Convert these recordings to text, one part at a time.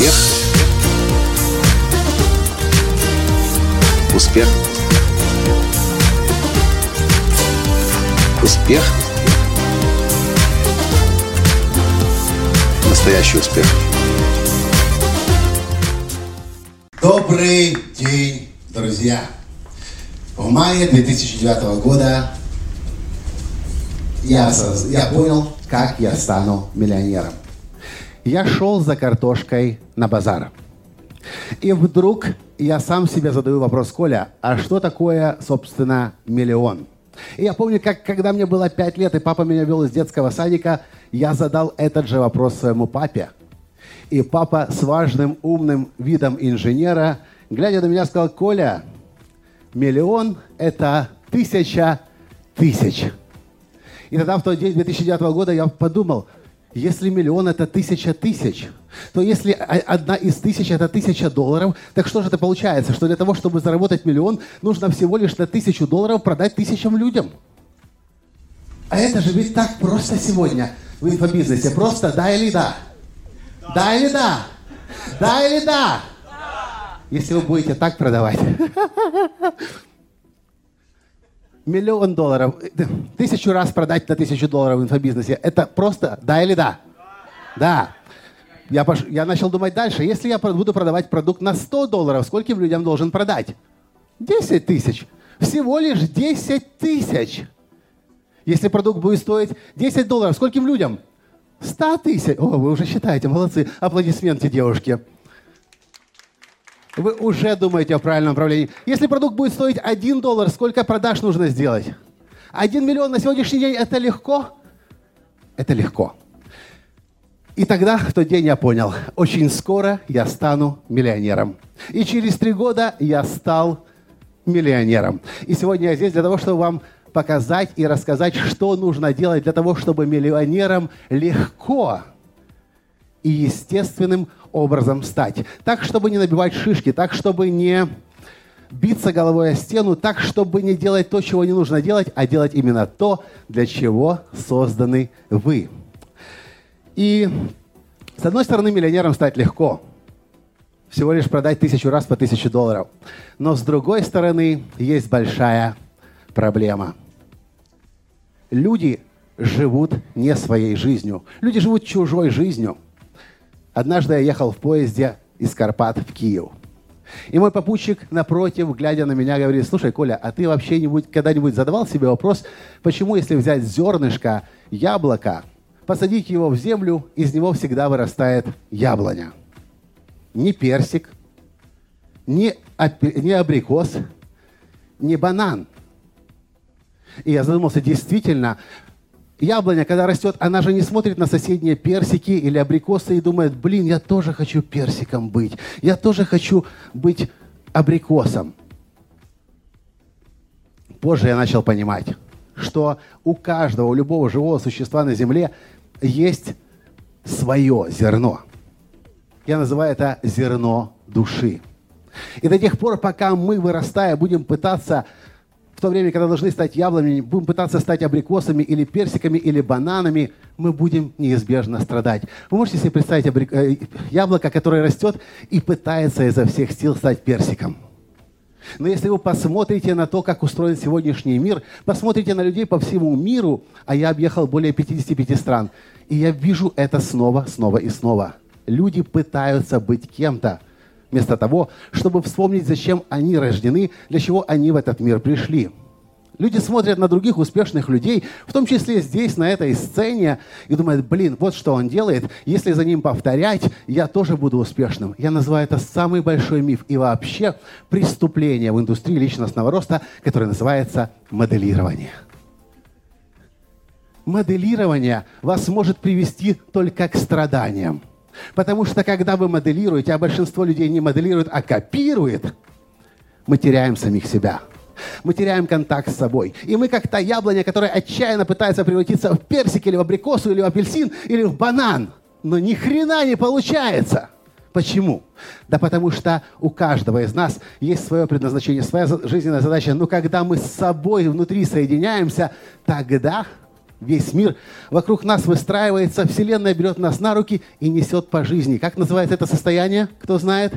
Успех. Успех. Успех. Настоящий успех. Добрый день, друзья! В мае 2009 года я, я понял, как я стану миллионером. Я шел за картошкой на базар. И вдруг я сам себе задаю вопрос, Коля, а что такое, собственно, миллион? И я помню, как когда мне было пять лет, и папа меня вел из детского садика, я задал этот же вопрос своему папе. И папа с важным, умным видом инженера, глядя на меня, сказал, Коля, миллион – это тысяча тысяч. И тогда, в тот день 2009 года, я подумал, если миллион – это тысяча тысяч, то если одна из тысяч – это тысяча долларов, так что же это получается? Что для того, чтобы заработать миллион, нужно всего лишь на тысячу долларов продать тысячам людям. А это же ведь так просто сегодня в инфобизнесе. Просто да или да. Да или да? Да или да? Если вы будете так продавать. Миллион долларов, тысячу раз продать на тысячу долларов в инфобизнесе. Это просто да или да? Да. Я, пош- я начал думать дальше. Если я буду продавать продукт на 100 долларов, скольким людям должен продать? 10 тысяч. Всего лишь 10 тысяч. Если продукт будет стоить 10 долларов, скольким людям? 100 тысяч. О, вы уже считаете, молодцы. Аплодисменты, девушки. Вы уже думаете в правильном направлении. Если продукт будет стоить 1 доллар, сколько продаж нужно сделать? 1 миллион на сегодняшний день – это легко? Это легко. И тогда, в тот день я понял, очень скоро я стану миллионером. И через три года я стал миллионером. И сегодня я здесь для того, чтобы вам показать и рассказать, что нужно делать для того, чтобы миллионером легко и естественным образом стать. Так, чтобы не набивать шишки, так, чтобы не биться головой о стену, так, чтобы не делать то, чего не нужно делать, а делать именно то, для чего созданы вы. И, с одной стороны, миллионером стать легко. Всего лишь продать тысячу раз по тысяче долларов. Но, с другой стороны, есть большая проблема. Люди живут не своей жизнью. Люди живут чужой жизнью. Однажды я ехал в поезде из Карпат в Киев. И мой попутчик напротив, глядя на меня, говорит, слушай, Коля, а ты вообще нибудь, когда-нибудь задавал себе вопрос, почему, если взять зернышко яблока, посадить его в землю, из него всегда вырастает яблоня? Не персик, не, не абрикос, не банан. И я задумался, действительно, яблоня, когда растет, она же не смотрит на соседние персики или абрикосы и думает, блин, я тоже хочу персиком быть, я тоже хочу быть абрикосом. Позже я начал понимать, что у каждого, у любого живого существа на Земле есть свое зерно. Я называю это зерно души. И до тех пор, пока мы, вырастая, будем пытаться в то время, когда должны стать яблонями, будем пытаться стать абрикосами или персиками или бананами, мы будем неизбежно страдать. Вы можете себе представить абри- э, яблоко, которое растет и пытается изо всех сил стать персиком. Но если вы посмотрите на то, как устроен сегодняшний мир, посмотрите на людей по всему миру, а я объехал более 55 стран, и я вижу это снова, снова и снова. Люди пытаются быть кем-то, вместо того, чтобы вспомнить, зачем они рождены, для чего они в этот мир пришли. Люди смотрят на других успешных людей, в том числе здесь, на этой сцене, и думают, блин, вот что он делает, если за ним повторять, я тоже буду успешным. Я называю это самый большой миф и вообще преступление в индустрии личностного роста, которое называется моделирование. Моделирование вас может привести только к страданиям. Потому что когда вы моделируете, а большинство людей не моделирует, а копирует, мы теряем самих себя. Мы теряем контакт с собой. И мы как та яблоня, которая отчаянно пытается превратиться в персик или в абрикосу, или в апельсин, или в банан. Но ни хрена не получается. Почему? Да потому что у каждого из нас есть свое предназначение, своя жизненная задача. Но когда мы с собой внутри соединяемся, тогда весь мир вокруг нас выстраивается, Вселенная берет нас на руки и несет по жизни. Как называется это состояние? Кто знает?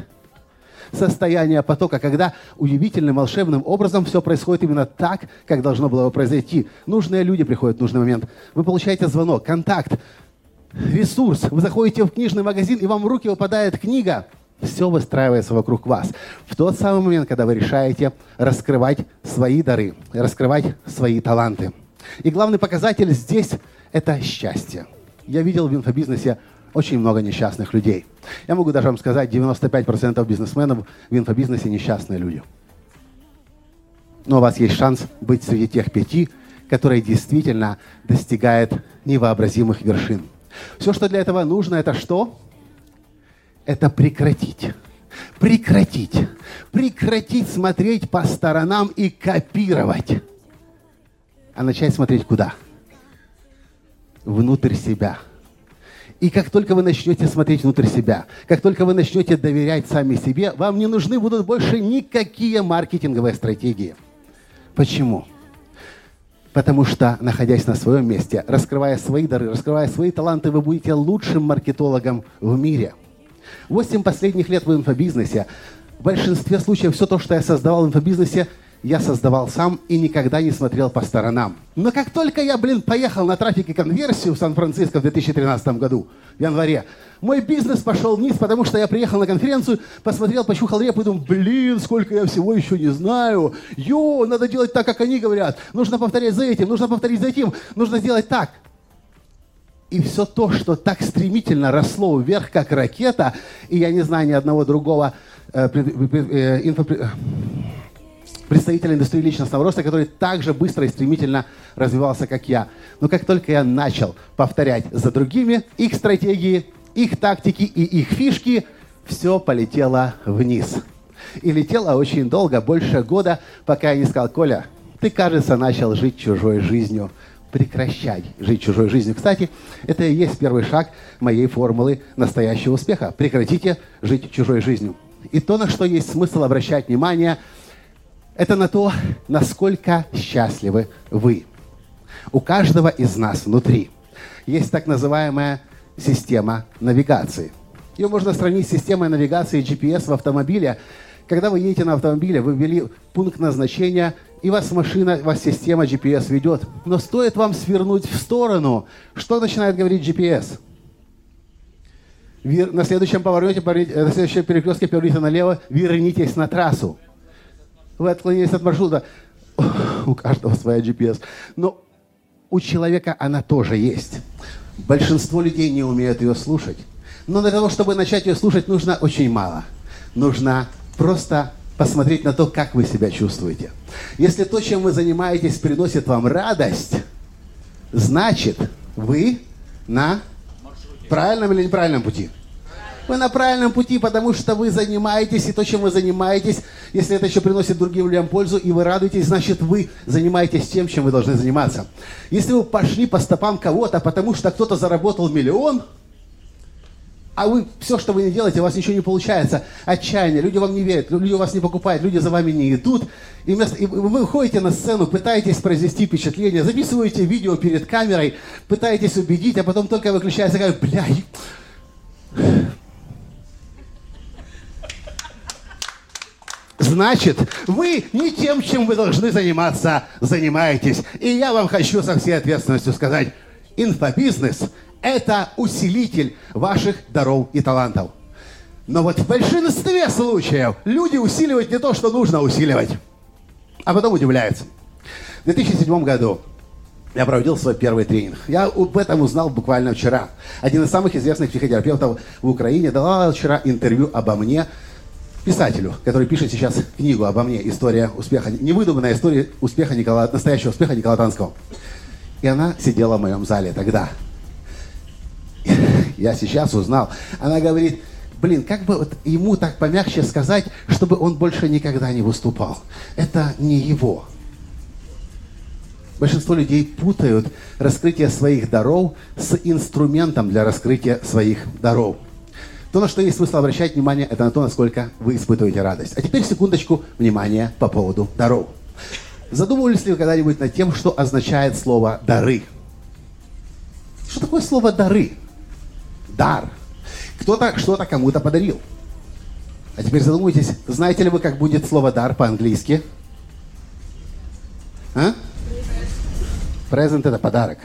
Состояние потока, когда удивительным, волшебным образом все происходит именно так, как должно было бы произойти. Нужные люди приходят в нужный момент. Вы получаете звонок, контакт, ресурс. Вы заходите в книжный магазин, и вам в руки выпадает книга. Все выстраивается вокруг вас. В тот самый момент, когда вы решаете раскрывать свои дары, раскрывать свои таланты – и главный показатель здесь – это счастье. Я видел в инфобизнесе очень много несчастных людей. Я могу даже вам сказать, 95% бизнесменов в инфобизнесе несчастные люди. Но у вас есть шанс быть среди тех пяти, которые действительно достигают невообразимых вершин. Все, что для этого нужно, это что? Это прекратить. Прекратить. Прекратить смотреть по сторонам и копировать а начать смотреть куда? Внутрь себя. И как только вы начнете смотреть внутрь себя, как только вы начнете доверять сами себе, вам не нужны будут больше никакие маркетинговые стратегии. Почему? Потому что, находясь на своем месте, раскрывая свои дары, раскрывая свои таланты, вы будете лучшим маркетологом в мире. Восемь последних лет в инфобизнесе, в большинстве случаев все то, что я создавал в инфобизнесе, я создавал сам и никогда не смотрел по сторонам. Но как только я, блин, поехал на трафик и конверсию в Сан-Франциско в 2013 году, в январе, мой бизнес пошел вниз, потому что я приехал на конференцию, посмотрел, пощухал репу и думал, блин, сколько я всего еще не знаю. Йо, надо делать так, как они говорят. Нужно повторять за этим, нужно повторить за этим, нужно сделать так. И все то, что так стремительно росло вверх, как ракета, и я не знаю ни одного другого э, э, представителя индустрии личностного роста, который так же быстро и стремительно развивался, как я. Но как только я начал повторять за другими их стратегии, их тактики и их фишки, все полетело вниз. И летело очень долго, больше года, пока я не сказал, Коля, ты, кажется, начал жить чужой жизнью. Прекращай жить чужой жизнью. Кстати, это и есть первый шаг моей формулы настоящего успеха. Прекратите жить чужой жизнью. И то, на что есть смысл обращать внимание – это на то, насколько счастливы вы. У каждого из нас внутри есть так называемая система навигации. Ее можно сравнить с системой навигации GPS в автомобиле. Когда вы едете на автомобиле, вы ввели пункт назначения, и вас машина, вас система GPS ведет. Но стоит вам свернуть в сторону, что начинает говорить GPS? На следующем повороте, на следующем перекрестке поверните налево, вернитесь на трассу вы отклонились от маршрута. У каждого своя GPS. Но у человека она тоже есть. Большинство людей не умеют ее слушать. Но для того, чтобы начать ее слушать, нужно очень мало. Нужно просто посмотреть на то, как вы себя чувствуете. Если то, чем вы занимаетесь, приносит вам радость, значит, вы на правильном или неправильном пути. Вы на правильном пути, потому что вы занимаетесь, и то, чем вы занимаетесь, если это еще приносит другим людям пользу, и вы радуетесь, значит, вы занимаетесь тем, чем вы должны заниматься. Если вы пошли по стопам кого-то, потому что кто-то заработал миллион, а вы все, что вы не делаете, у вас ничего не получается. Отчаяние, люди вам не верят, люди вас не покупают, люди за вами не идут. И, вместо, и вы выходите на сцену, пытаетесь произвести впечатление, записываете видео перед камерой, пытаетесь убедить, а потом только выключается, как, бля, Значит, вы не тем, чем вы должны заниматься, занимаетесь. И я вам хочу со всей ответственностью сказать, инфобизнес – это усилитель ваших даров и талантов. Но вот в большинстве случаев люди усиливают не то, что нужно усиливать, а потом удивляются. В 2007 году я проводил свой первый тренинг. Я об этом узнал буквально вчера. Один из самых известных психотерапевтов в Украине дал вчера интервью обо мне писателю, который пишет сейчас книгу обо мне «История успеха», невыдуманная история успеха Никола, настоящего успеха Николая Танского. И она сидела в моем зале тогда. Я сейчас узнал. Она говорит, блин, как бы вот ему так помягче сказать, чтобы он больше никогда не выступал. Это не его. Большинство людей путают раскрытие своих даров с инструментом для раскрытия своих даров. То, на что есть смысл обращать внимание, это на то, насколько вы испытываете радость. А теперь секундочку внимания по поводу даров. Задумывались ли вы когда-нибудь над тем, что означает слово «дары»? такое слово «дары»? Дар. Кто-то что-то кому-то подарил. А теперь задумайтесь, знаете ли вы, как будет слово «дар» по-английски? А? Present – это подарок.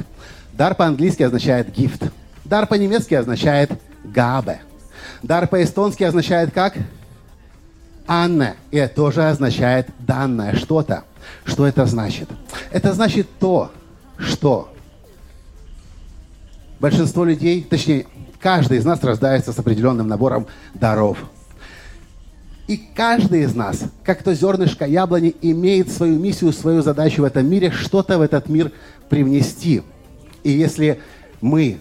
Дар по-английски означает gift. Дар по-немецки означает gabe. Дар по-эстонски означает как? Анна. И это тоже означает данное что-то. Что это значит? Это значит то, что большинство людей, точнее, каждый из нас рождается с определенным набором даров. И каждый из нас, как то зернышко яблони, имеет свою миссию, свою задачу в этом мире, что-то в этот мир привнести. И если мы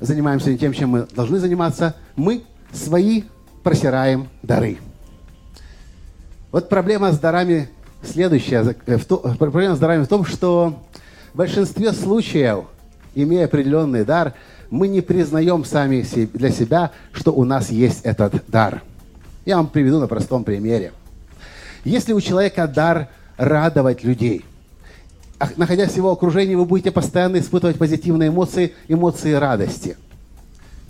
занимаемся тем, чем мы должны заниматься, мы свои просираем дары. Вот проблема с дарами следующая. Э, проблема с дарами в том, что в большинстве случаев, имея определенный дар, мы не признаем сами для себя, что у нас есть этот дар. Я вам приведу на простом примере. Если у человека дар радовать людей, находясь в его окружении, вы будете постоянно испытывать позитивные эмоции, эмоции радости.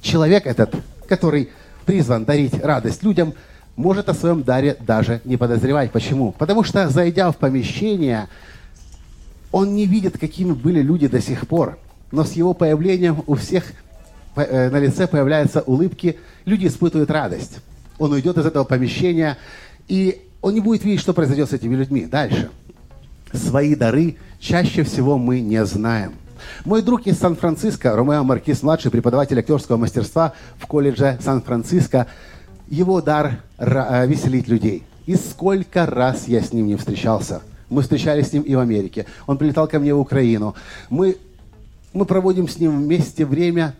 Человек этот, который призван дарить радость людям, может о своем даре даже не подозревать. Почему? Потому что, зайдя в помещение, он не видит, какими были люди до сих пор. Но с его появлением у всех э, на лице появляются улыбки, люди испытывают радость. Он уйдет из этого помещения, и он не будет видеть, что произойдет с этими людьми дальше. Свои дары чаще всего мы не знаем. Мой друг из Сан-Франциско, Ромео Маркис, младший преподаватель актерского мастерства в колледже Сан-Франциско, его дар э, веселить людей. И сколько раз я с ним не встречался. Мы встречались с ним и в Америке. Он прилетал ко мне в Украину. Мы, мы проводим с ним вместе время,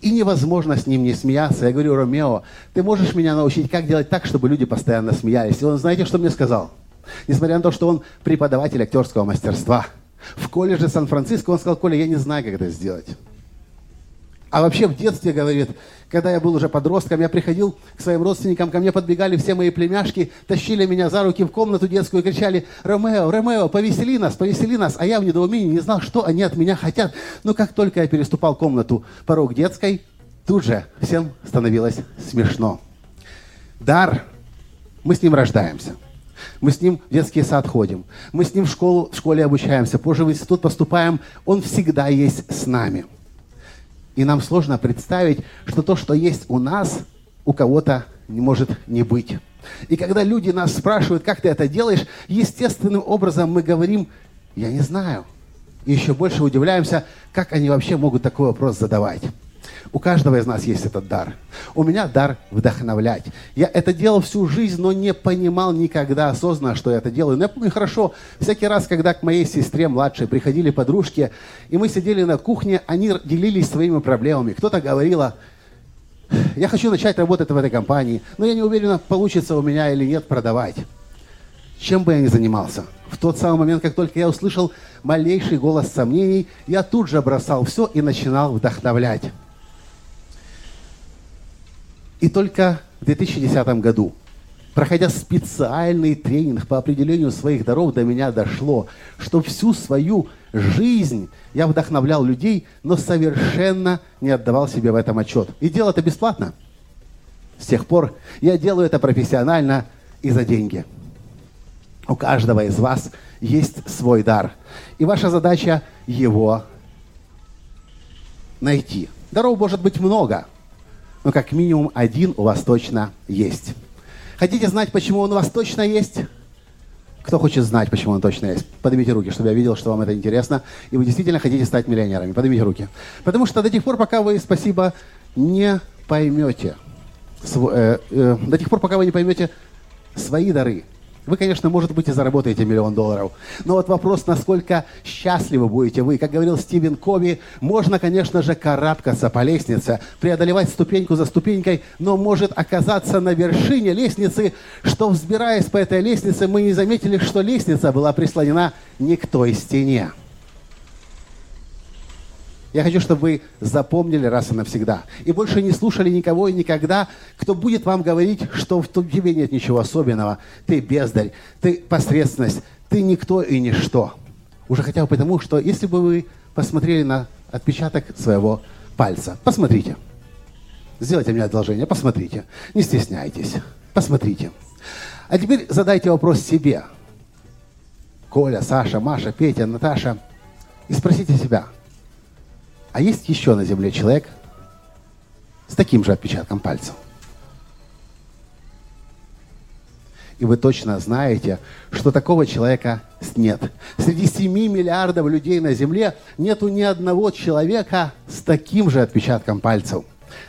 и невозможно с ним не смеяться. Я говорю, Ромео, ты можешь меня научить, как делать так, чтобы люди постоянно смеялись? И он, знаете, что мне сказал? Несмотря на то, что он преподаватель актерского мастерства. В колледже Сан-Франциско он сказал, Коля, я не знаю, как это сделать. А вообще в детстве, говорит, когда я был уже подростком, я приходил к своим родственникам, ко мне подбегали все мои племяшки, тащили меня за руки в комнату детскую и кричали, «Ромео, Ромео, повесели нас, повесели нас!» А я в недоумении не знал, что они от меня хотят. Но как только я переступал комнату, порог детской, тут же всем становилось смешно. Дар, мы с ним рождаемся. Мы с ним в детский сад ходим. Мы с ним в школу, в школе обучаемся. Позже в институт поступаем. Он всегда есть с нами – и нам сложно представить, что то, что есть у нас, у кого-то не может не быть. И когда люди нас спрашивают, как ты это делаешь, естественным образом мы говорим, я не знаю. И еще больше удивляемся, как они вообще могут такой вопрос задавать. У каждого из нас есть этот дар. У меня дар вдохновлять. Я это делал всю жизнь, но не понимал никогда осознанно, что я это делаю. Но я помню хорошо, всякий раз, когда к моей сестре младшей приходили подружки, и мы сидели на кухне, они делились своими проблемами. Кто-то говорила, я хочу начать работать в этой компании, но я не уверена, получится у меня или нет продавать. Чем бы я ни занимался, в тот самый момент, как только я услышал малейший голос сомнений, я тут же бросал все и начинал вдохновлять. И только в 2010 году, проходя специальный тренинг по определению своих даров, до меня дошло, что всю свою жизнь я вдохновлял людей, но совершенно не отдавал себе в этом отчет. И делал это бесплатно. С тех пор я делаю это профессионально и за деньги. У каждого из вас есть свой дар. И ваша задача его найти. Даров может быть много – но как минимум один у вас точно есть. Хотите знать, почему он у вас точно есть? Кто хочет знать, почему он точно есть? Поднимите руки, чтобы я видел, что вам это интересно, и вы действительно хотите стать миллионерами. Поднимите руки. Потому что до тех пор, пока вы, спасибо, не поймете, э, э, до тех пор, пока вы не поймете свои дары, вы, конечно, может быть, и заработаете миллион долларов. Но вот вопрос, насколько счастливы будете вы. Как говорил Стивен Кови, можно, конечно же, карабкаться по лестнице, преодолевать ступеньку за ступенькой, но может оказаться на вершине лестницы, что, взбираясь по этой лестнице, мы не заметили, что лестница была прислонена не к той стене. Я хочу, чтобы вы запомнили раз и навсегда. И больше не слушали никого и никогда, кто будет вам говорить, что в тебе нет ничего особенного. Ты бездарь, ты посредственность, ты никто и ничто. Уже хотя бы потому, что если бы вы посмотрели на отпечаток своего пальца. Посмотрите. Сделайте мне одолжение, посмотрите. Не стесняйтесь. Посмотрите. А теперь задайте вопрос себе. Коля, Саша, Маша, Петя, Наташа. И спросите себя, а есть еще на земле человек с таким же отпечатком пальца? И вы точно знаете, что такого человека нет. Среди 7 миллиардов людей на Земле нету ни одного человека с таким же отпечатком пальцев.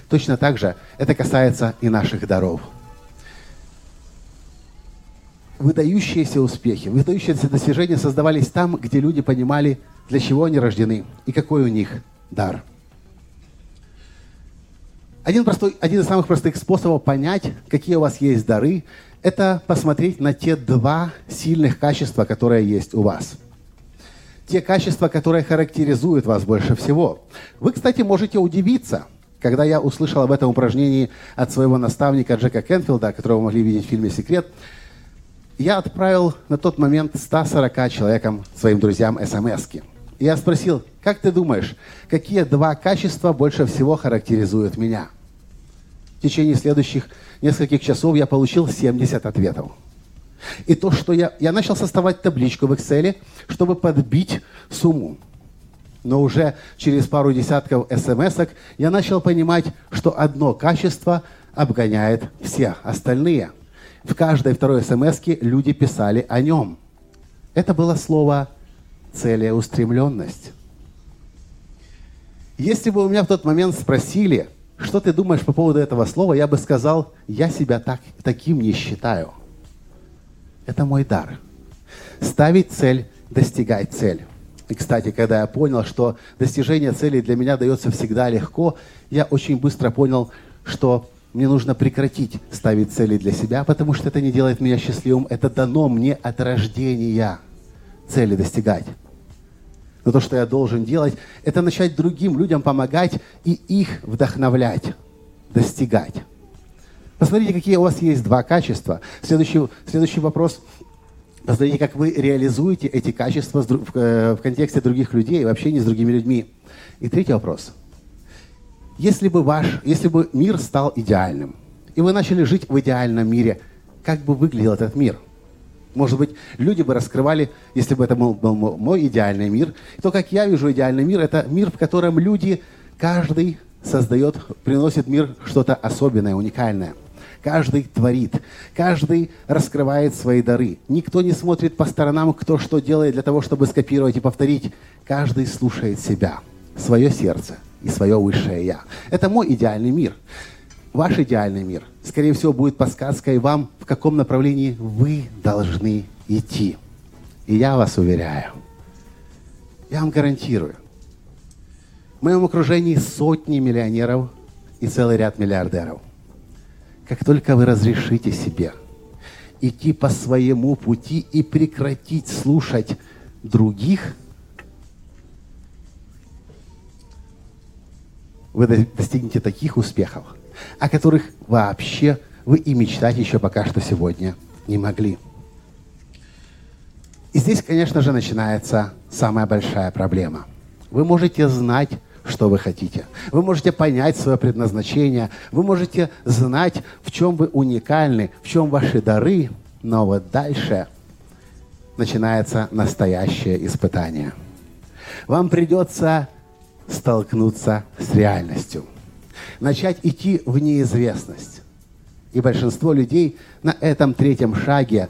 Точно так же это касается и наших даров. Выдающиеся успехи, выдающиеся достижения создавались там, где люди понимали, для чего они рождены и какой у них дар. Один, простой, один из самых простых способов понять, какие у вас есть дары, это посмотреть на те два сильных качества, которые есть у вас. Те качества, которые характеризуют вас больше всего. Вы, кстати, можете удивиться, когда я услышал об этом упражнении от своего наставника Джека Кенфилда, которого вы могли видеть в фильме «Секрет», я отправил на тот момент 140 человекам, своим друзьям, смс -ки. Я спросил, как ты думаешь, какие два качества больше всего характеризуют меня? В течение следующих нескольких часов я получил 70 ответов. И то, что я, я начал составать табличку в Excel, чтобы подбить сумму. Но уже через пару десятков смс я начал понимать, что одно качество обгоняет все остальные. В каждой второй смс люди писали о нем. Это было слово целеустремленность. Если бы у меня в тот момент спросили – что ты думаешь по поводу этого слова? Я бы сказал, я себя так, таким не считаю. Это мой дар. Ставить цель, достигать цель. И, кстати, когда я понял, что достижение цели для меня дается всегда легко, я очень быстро понял, что мне нужно прекратить ставить цели для себя, потому что это не делает меня счастливым. Это дано мне от рождения цели достигать. Но то, что я должен делать, это начать другим людям помогать и их вдохновлять, достигать. Посмотрите, какие у вас есть два качества. Следующий, следующий вопрос. Посмотрите, как вы реализуете эти качества э, в контексте других людей, в общении с другими людьми. И третий вопрос. Если бы, ваш, если бы мир стал идеальным, и вы начали жить в идеальном мире, как бы выглядел этот мир – может быть, люди бы раскрывали, если бы это был, был мой идеальный мир. То, как я вижу идеальный мир, это мир, в котором люди, каждый создает, приносит мир что-то особенное, уникальное. Каждый творит, каждый раскрывает свои дары. Никто не смотрит по сторонам, кто что делает для того, чтобы скопировать и повторить. Каждый слушает себя, свое сердце и свое высшее «я». Это мой идеальный мир ваш идеальный мир, скорее всего, будет подсказкой вам, в каком направлении вы должны идти. И я вас уверяю, я вам гарантирую, в моем окружении сотни миллионеров и целый ряд миллиардеров. Как только вы разрешите себе идти по своему пути и прекратить слушать других, вы достигнете таких успехов – о которых вообще вы и мечтать еще пока что сегодня не могли. И здесь, конечно же, начинается самая большая проблема. Вы можете знать, что вы хотите. Вы можете понять свое предназначение. Вы можете знать, в чем вы уникальны, в чем ваши дары. Но вот дальше начинается настоящее испытание. Вам придется столкнуться с реальностью – начать идти в неизвестность. И большинство людей на этом третьем шаге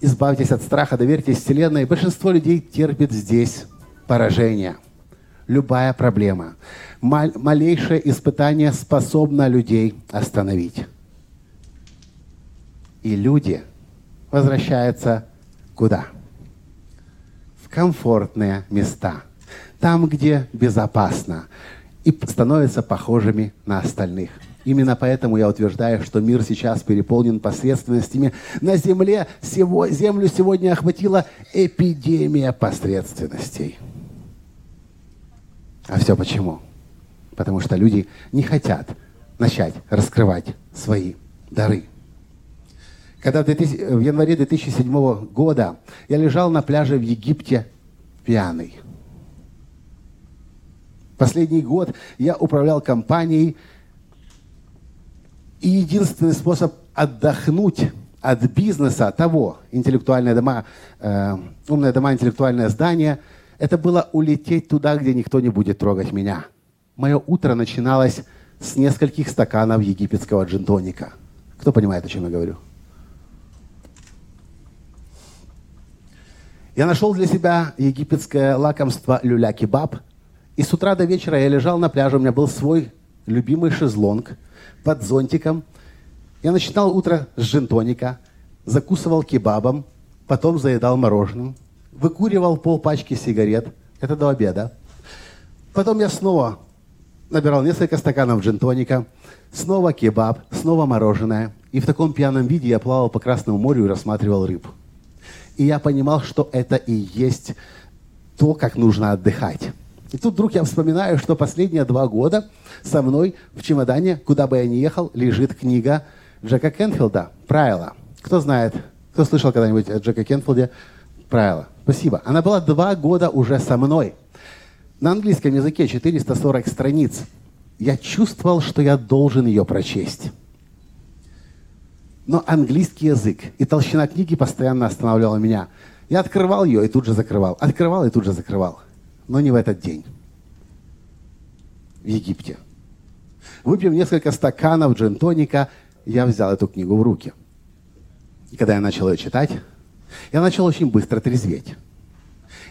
избавьтесь от страха, доверьтесь Вселенной. Большинство людей терпит здесь поражение. Любая проблема, мал- малейшее испытание способно людей остановить. И люди возвращаются куда? В комфортные места. Там, где безопасно и становятся похожими на остальных. Именно поэтому я утверждаю, что мир сейчас переполнен посредственностями. На земле, землю сегодня охватила эпидемия посредственностей. А все почему? Потому что люди не хотят начать раскрывать свои дары. Когда в, 2000, в январе 2007 года я лежал на пляже в Египте пьяный – Последний год я управлял компанией, и единственный способ отдохнуть от бизнеса того, интеллектуальные дома, э, умные дома, интеллектуальное здание, это было улететь туда, где никто не будет трогать меня. Мое утро начиналось с нескольких стаканов египетского джинтоника. Кто понимает, о чем я говорю? Я нашел для себя египетское лакомство люля-кебаб, и с утра до вечера я лежал на пляже, у меня был свой любимый шезлонг под зонтиком. Я начинал утро с джинтоника, закусывал кебабом, потом заедал мороженым, выкуривал пол пачки сигарет, это до обеда. Потом я снова набирал несколько стаканов джинтоника, снова кебаб, снова мороженое. И в таком пьяном виде я плавал по Красному морю и рассматривал рыб. И я понимал, что это и есть то, как нужно отдыхать. И тут вдруг я вспоминаю, что последние два года со мной в чемодане, куда бы я ни ехал, лежит книга Джека Кенфилда «Правила». Кто знает, кто слышал когда-нибудь о Джека Кенфилде «Правила»? Спасибо. Она была два года уже со мной. На английском языке 440 страниц. Я чувствовал, что я должен ее прочесть. Но английский язык и толщина книги постоянно останавливала меня. Я открывал ее и тут же закрывал. Открывал и тут же закрывал но не в этот день. В Египте. Выпив несколько стаканов джин-тоника, я взял эту книгу в руки. И когда я начал ее читать, я начал очень быстро трезветь.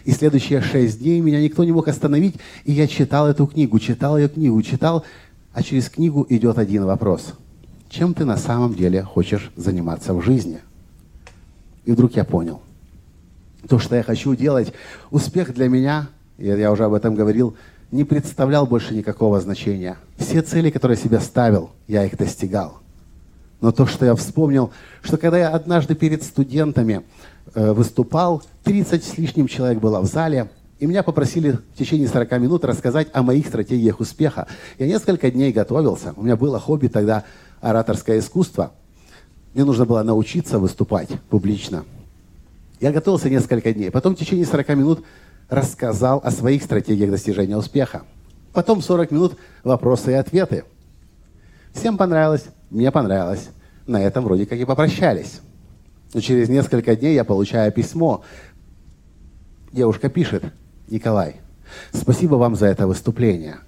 И следующие шесть дней меня никто не мог остановить, и я читал эту книгу, читал ее книгу, читал, а через книгу идет один вопрос. Чем ты на самом деле хочешь заниматься в жизни? И вдруг я понял. То, что я хочу делать, успех для меня – я уже об этом говорил, не представлял больше никакого значения. Все цели, которые я себе ставил, я их достигал. Но то, что я вспомнил, что когда я однажды перед студентами э, выступал, 30 с лишним человек было в зале, и меня попросили в течение 40 минут рассказать о моих стратегиях успеха. Я несколько дней готовился. У меня было хобби тогда ораторское искусство. Мне нужно было научиться выступать публично. Я готовился несколько дней. Потом в течение 40 минут рассказал о своих стратегиях достижения успеха. Потом 40 минут вопросы и ответы. Всем понравилось, мне понравилось. На этом вроде как и попрощались. Но через несколько дней я получаю письмо. Девушка пишет, Николай, спасибо вам за это выступление.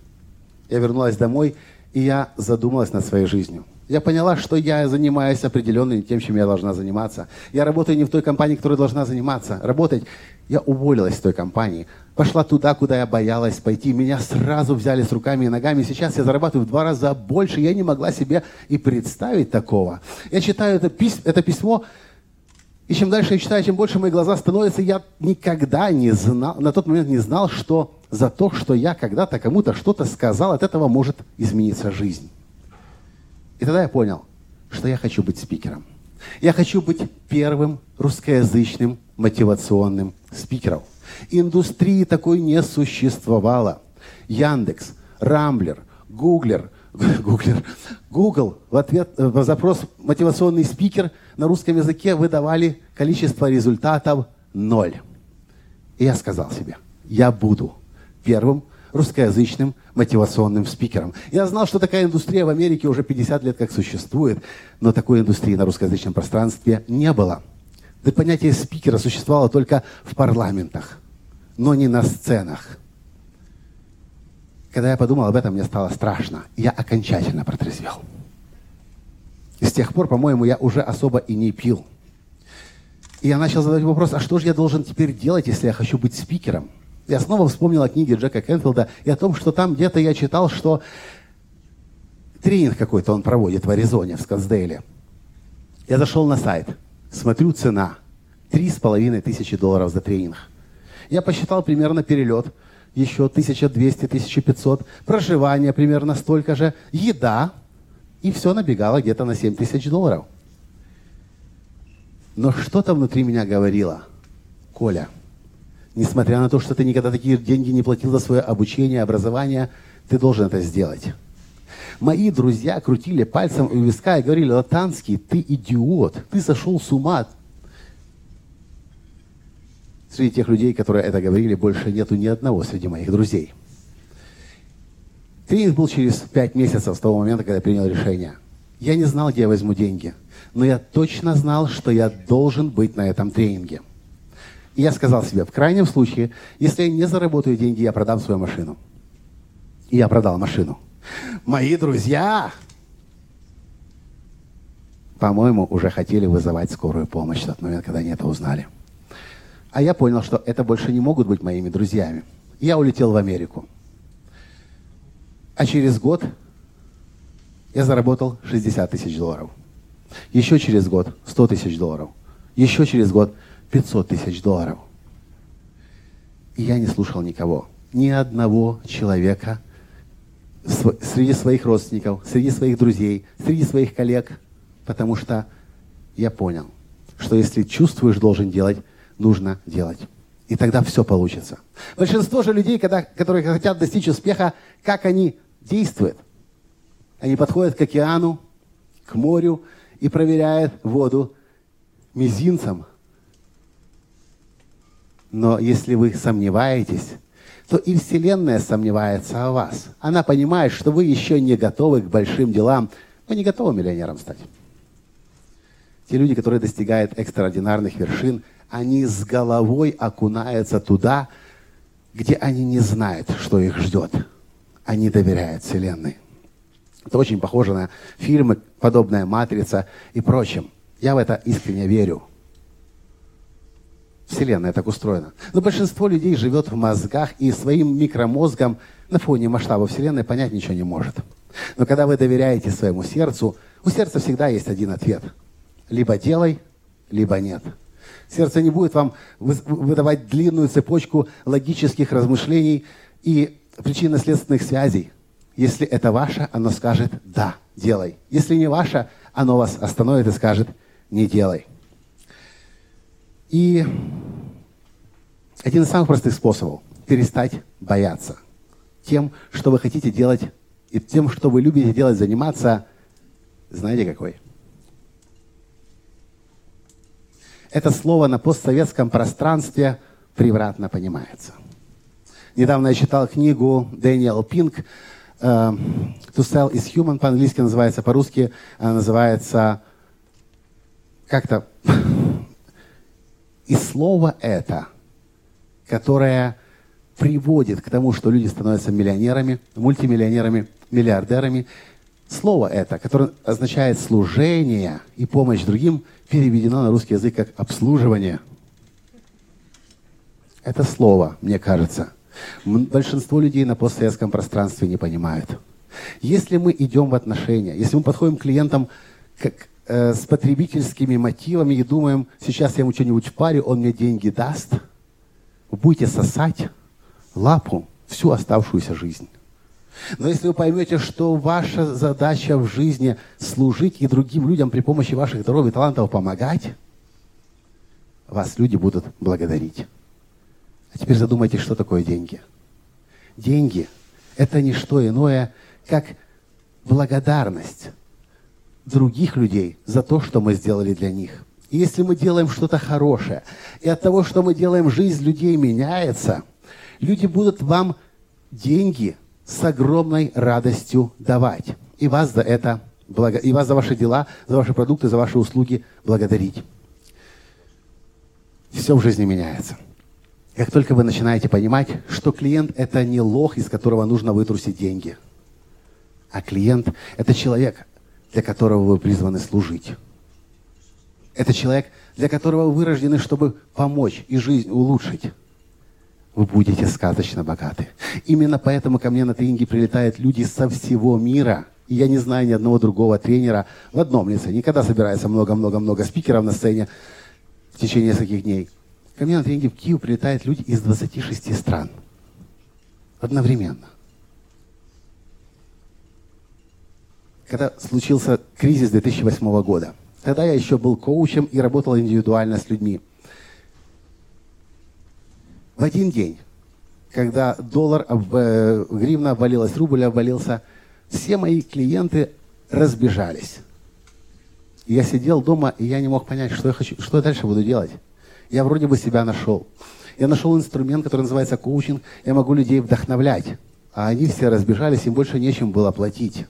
Я вернулась домой, и я задумалась над своей жизнью. Я поняла, что я занимаюсь определенным тем, чем я должна заниматься. Я работаю не в той компании, которой должна заниматься. Работать я уволилась с той компании, пошла туда, куда я боялась пойти. Меня сразу взяли с руками и ногами. Сейчас я зарабатываю в два раза больше. Я не могла себе и представить такого. Я читаю это, пись это письмо, и чем дальше я читаю, чем больше мои глаза становятся, я никогда не знал, на тот момент не знал, что за то, что я когда-то кому-то что-то сказал, от этого может измениться жизнь. И тогда я понял, что я хочу быть спикером. Я хочу быть первым русскоязычным мотивационным спикером. Индустрии такой не существовало. Яндекс, Рамблер, Гуглер, Гуглер, Google в ответ э, на запрос мотивационный спикер на русском языке выдавали количество результатов ноль. И я сказал себе, я буду первым русскоязычным мотивационным спикером. Я знал, что такая индустрия в Америке уже 50 лет как существует, но такой индустрии на русскоязычном пространстве не было. Да понятие спикера существовало только в парламентах, но не на сценах. Когда я подумал об этом, мне стало страшно. Я окончательно протрезвел. И с тех пор, по-моему, я уже особо и не пил. И я начал задавать вопрос, а что же я должен теперь делать, если я хочу быть спикером? Я снова вспомнил о книге Джека Кенфилда и о том, что там где-то я читал, что тренинг какой-то он проводит в Аризоне, в Скотсдейле. Я зашел на сайт, смотрю цена. Три с половиной тысячи долларов за тренинг. Я посчитал примерно перелет, еще 1200-1500, проживание примерно столько же, еда, и все набегало где-то на 7 тысяч долларов. Но что-то внутри меня говорило, Коля – Несмотря на то, что ты никогда такие деньги не платил за свое обучение, образование, ты должен это сделать. Мои друзья крутили пальцем у виска и говорили, Латанский, ты идиот, ты сошел с ума. Среди тех людей, которые это говорили, больше нету ни одного среди моих друзей. Тренинг был через пять месяцев с того момента, когда я принял решение. Я не знал, где я возьму деньги, но я точно знал, что я должен быть на этом тренинге. И я сказал себе, в крайнем случае, если я не заработаю деньги, я продам свою машину. И я продал машину. Мои друзья, по-моему, уже хотели вызывать скорую помощь в тот момент, когда они это узнали. А я понял, что это больше не могут быть моими друзьями. Я улетел в Америку. А через год я заработал 60 тысяч долларов. Еще через год 100 тысяч долларов. Еще через год 500 тысяч долларов. И я не слушал никого. Ни одного человека среди своих родственников, среди своих друзей, среди своих коллег. Потому что я понял, что если чувствуешь, должен делать, нужно делать. И тогда все получится. Большинство же людей, когда, которые хотят достичь успеха, как они действуют? Они подходят к океану, к морю и проверяют воду мизинцем. Но если вы сомневаетесь, то и Вселенная сомневается о вас. Она понимает, что вы еще не готовы к большим делам. Вы не готовы миллионером стать. Те люди, которые достигают экстраординарных вершин, они с головой окунаются туда, где они не знают, что их ждет. Они доверяют Вселенной. Это очень похоже на фильмы, подобная «Матрица» и прочим. Я в это искренне верю. Вселенная так устроена. Но большинство людей живет в мозгах и своим микромозгом на фоне масштаба Вселенной понять ничего не может. Но когда вы доверяете своему сердцу, у сердца всегда есть один ответ. Либо делай, либо нет. Сердце не будет вам выдавать длинную цепочку логических размышлений и причинно-следственных связей. Если это ваше, оно скажет «да, делай». Если не ваше, оно вас остановит и скажет «не делай». И один из самых простых способов – перестать бояться тем, что вы хотите делать, и тем, что вы любите делать, заниматься, знаете какой? это слово на постсоветском пространстве превратно понимается. Недавно я читал книгу Дэниел Пинк э, «To sell is human», по-английски называется, по-русски называется как-то... И слово это, которое приводит к тому, что люди становятся миллионерами, мультимиллионерами, миллиардерами, слово это, которое означает служение и помощь другим, переведено на русский язык как обслуживание. Это слово, мне кажется, большинство людей на постсоветском пространстве не понимают. Если мы идем в отношения, если мы подходим к клиентам как, э, с потребительскими мотивами и думаем, сейчас я ему что-нибудь впарю, он мне деньги даст, вы будете сосать лапу всю оставшуюся жизнь. Но если вы поймете, что ваша задача в жизни служить и другим людям при помощи ваших даров и талантов помогать, вас люди будут благодарить. А теперь задумайтесь, что такое деньги. Деньги – это не что иное, как благодарность других людей за то, что мы сделали для них. И если мы делаем что-то хорошее, и от того, что мы делаем, жизнь людей меняется, люди будут вам деньги – с огромной радостью давать. И вас за это, и вас за ваши дела, за ваши продукты, за ваши услуги благодарить. Все в жизни меняется. Как только вы начинаете понимать, что клиент – это не лох, из которого нужно вытрусить деньги, а клиент – это человек, для которого вы призваны служить. Это человек, для которого вы рождены, чтобы помочь и жизнь улучшить вы будете сказочно богаты. Именно поэтому ко мне на тренинги прилетают люди со всего мира. И я не знаю ни одного другого тренера в одном лице. Никогда собирается много-много-много спикеров на сцене в течение нескольких дней. Ко мне на тренинги в Киев прилетают люди из 26 стран. Одновременно. Когда случился кризис 2008 года, тогда я еще был коучем и работал индивидуально с людьми – в один день, когда доллар, э, гривна обвалилась, рубль обвалился, все мои клиенты разбежались. Я сидел дома, и я не мог понять, что я, хочу, что я дальше буду делать. Я вроде бы себя нашел. Я нашел инструмент, который называется коучинг. Я могу людей вдохновлять. а они все разбежались, им больше нечем было платить.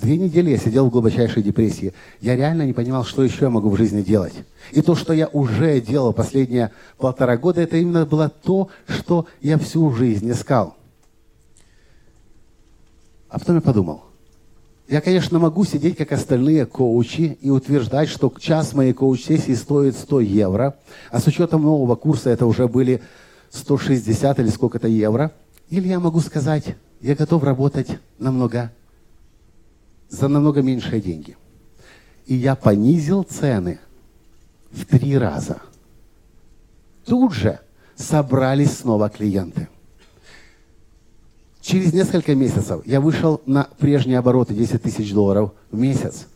Две недели я сидел в глубочайшей депрессии. Я реально не понимал, что еще я могу в жизни делать. И то, что я уже делал последние полтора года, это именно было то, что я всю жизнь искал. А потом я подумал, я, конечно, могу сидеть, как остальные коучи, и утверждать, что час моей коуч-сессии стоит 100 евро, а с учетом нового курса это уже были 160 или сколько-то евро. Или я могу сказать, я готов работать намного за намного меньшие деньги. И я понизил цены в три раза. Тут же собрались снова клиенты. Через несколько месяцев я вышел на прежние обороты 10 тысяч долларов в месяц.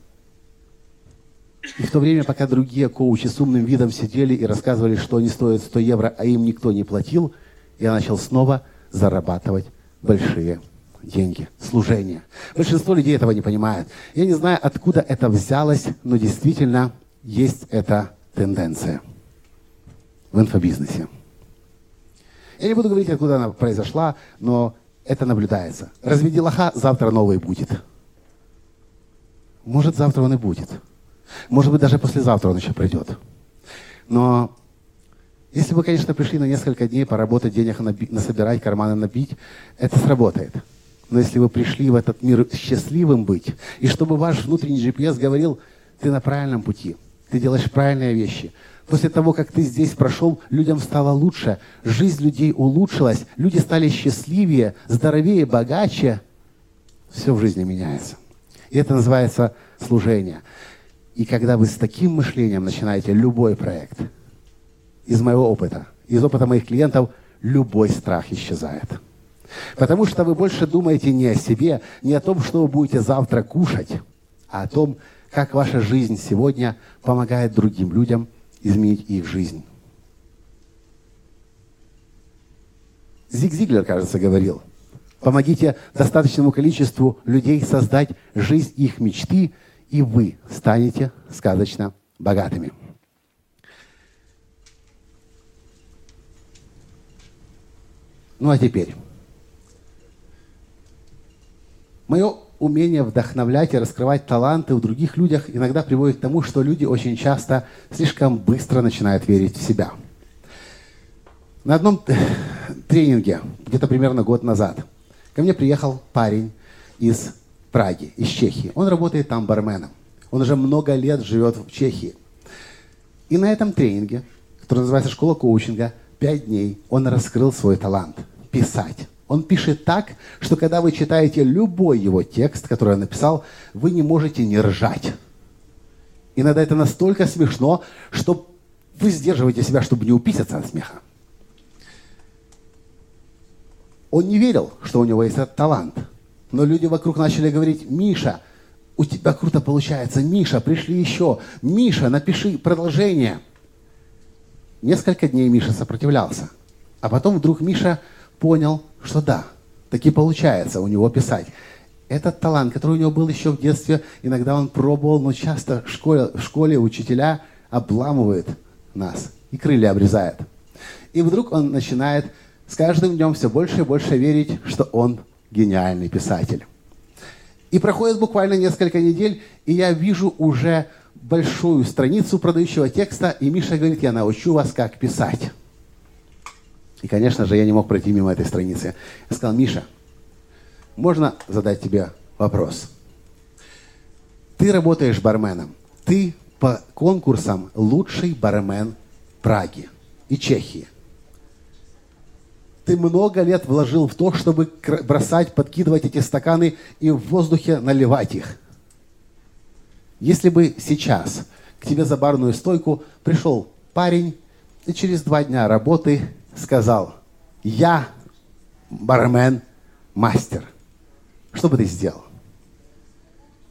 И в то время, пока другие коучи с умным видом сидели и рассказывали, что они стоят 100 евро, а им никто не платил, я начал снова зарабатывать большие деньги, служение. Большинство людей этого не понимает. Я не знаю, откуда это взялось, но действительно есть эта тенденция в инфобизнесе. Я не буду говорить, откуда она произошла, но это наблюдается. Разведи лоха, завтра новый будет. Может, завтра он и будет. Может быть, даже послезавтра он еще придет. Но если вы, конечно, пришли на несколько дней поработать, денег насобирать, карманы набить, это сработает. Но если вы пришли в этот мир счастливым быть, и чтобы ваш внутренний GPS говорил, ты на правильном пути, ты делаешь правильные вещи. После того, как ты здесь прошел, людям стало лучше, жизнь людей улучшилась, люди стали счастливее, здоровее, богаче. Все в жизни меняется. И это называется служение. И когда вы с таким мышлением начинаете любой проект, из моего опыта, из опыта моих клиентов, любой страх исчезает. Потому что вы больше думаете не о себе, не о том, что вы будете завтра кушать, а о том, как ваша жизнь сегодня помогает другим людям изменить их жизнь. Зиг Зиглер, кажется, говорил, помогите достаточному количеству людей создать жизнь их мечты, и вы станете сказочно богатыми. Ну а теперь Мое умение вдохновлять и раскрывать таланты в других людях иногда приводит к тому, что люди очень часто слишком быстро начинают верить в себя. На одном тренинге, где-то примерно год назад, ко мне приехал парень из Праги, из Чехии. Он работает там барменом. Он уже много лет живет в Чехии. И на этом тренинге, который называется «Школа коучинга», пять дней он раскрыл свой талант – писать. Он пишет так, что когда вы читаете любой его текст, который он написал, вы не можете не ржать. Иногда это настолько смешно, что вы сдерживаете себя, чтобы не уписаться от смеха. Он не верил, что у него есть этот талант. Но люди вокруг начали говорить, Миша, у тебя круто получается. Миша, пришли еще. Миша, напиши продолжение. Несколько дней Миша сопротивлялся. А потом вдруг Миша понял, что да, таки получается у него писать. Этот талант, который у него был еще в детстве, иногда он пробовал, но часто в школе, в школе учителя обламывают нас и крылья обрезают. И вдруг он начинает с каждым днем все больше и больше верить, что он гениальный писатель. И проходит буквально несколько недель, и я вижу уже большую страницу продающего текста, и Миша говорит, я научу вас, как писать. И, конечно же, я не мог пройти мимо этой страницы. Я сказал, Миша, можно задать тебе вопрос? Ты работаешь барменом. Ты по конкурсам лучший бармен Праги и Чехии. Ты много лет вложил в то, чтобы бросать, подкидывать эти стаканы и в воздухе наливать их. Если бы сейчас к тебе за барную стойку пришел парень, и через два дня работы сказал, я бармен, мастер. Что бы ты сделал?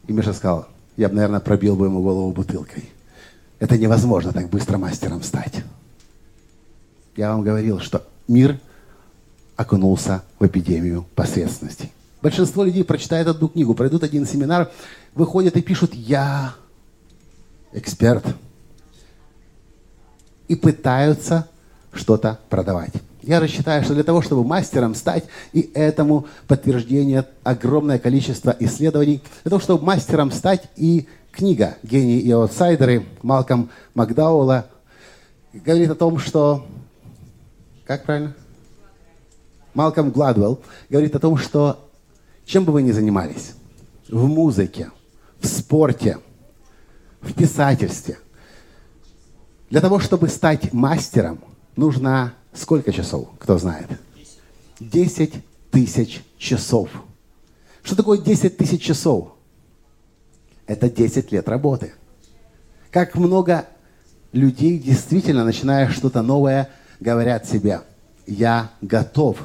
И Миша сказал, я бы, наверное, пробил бы ему голову бутылкой. Это невозможно так быстро мастером стать. Я вам говорил, что мир окунулся в эпидемию посредственности. Большинство людей прочитают одну книгу, пройдут один семинар, выходят и пишут «Я эксперт». И пытаются что-то продавать. Я рассчитаю, что для того, чтобы мастером стать, и этому подтверждение огромное количество исследований, для того, чтобы мастером стать, и книга «Гении и аутсайдеры» Малком Макдауэлла говорит о том, что... Как правильно? Малком Гладвелл говорит о том, что чем бы вы ни занимались, в музыке, в спорте, в писательстве, для того, чтобы стать мастером, нужно сколько часов, кто знает? Десять тысяч часов. Что такое 10 тысяч часов? Это 10 лет работы. Как много людей, действительно, начиная что-то новое, говорят себе, я готов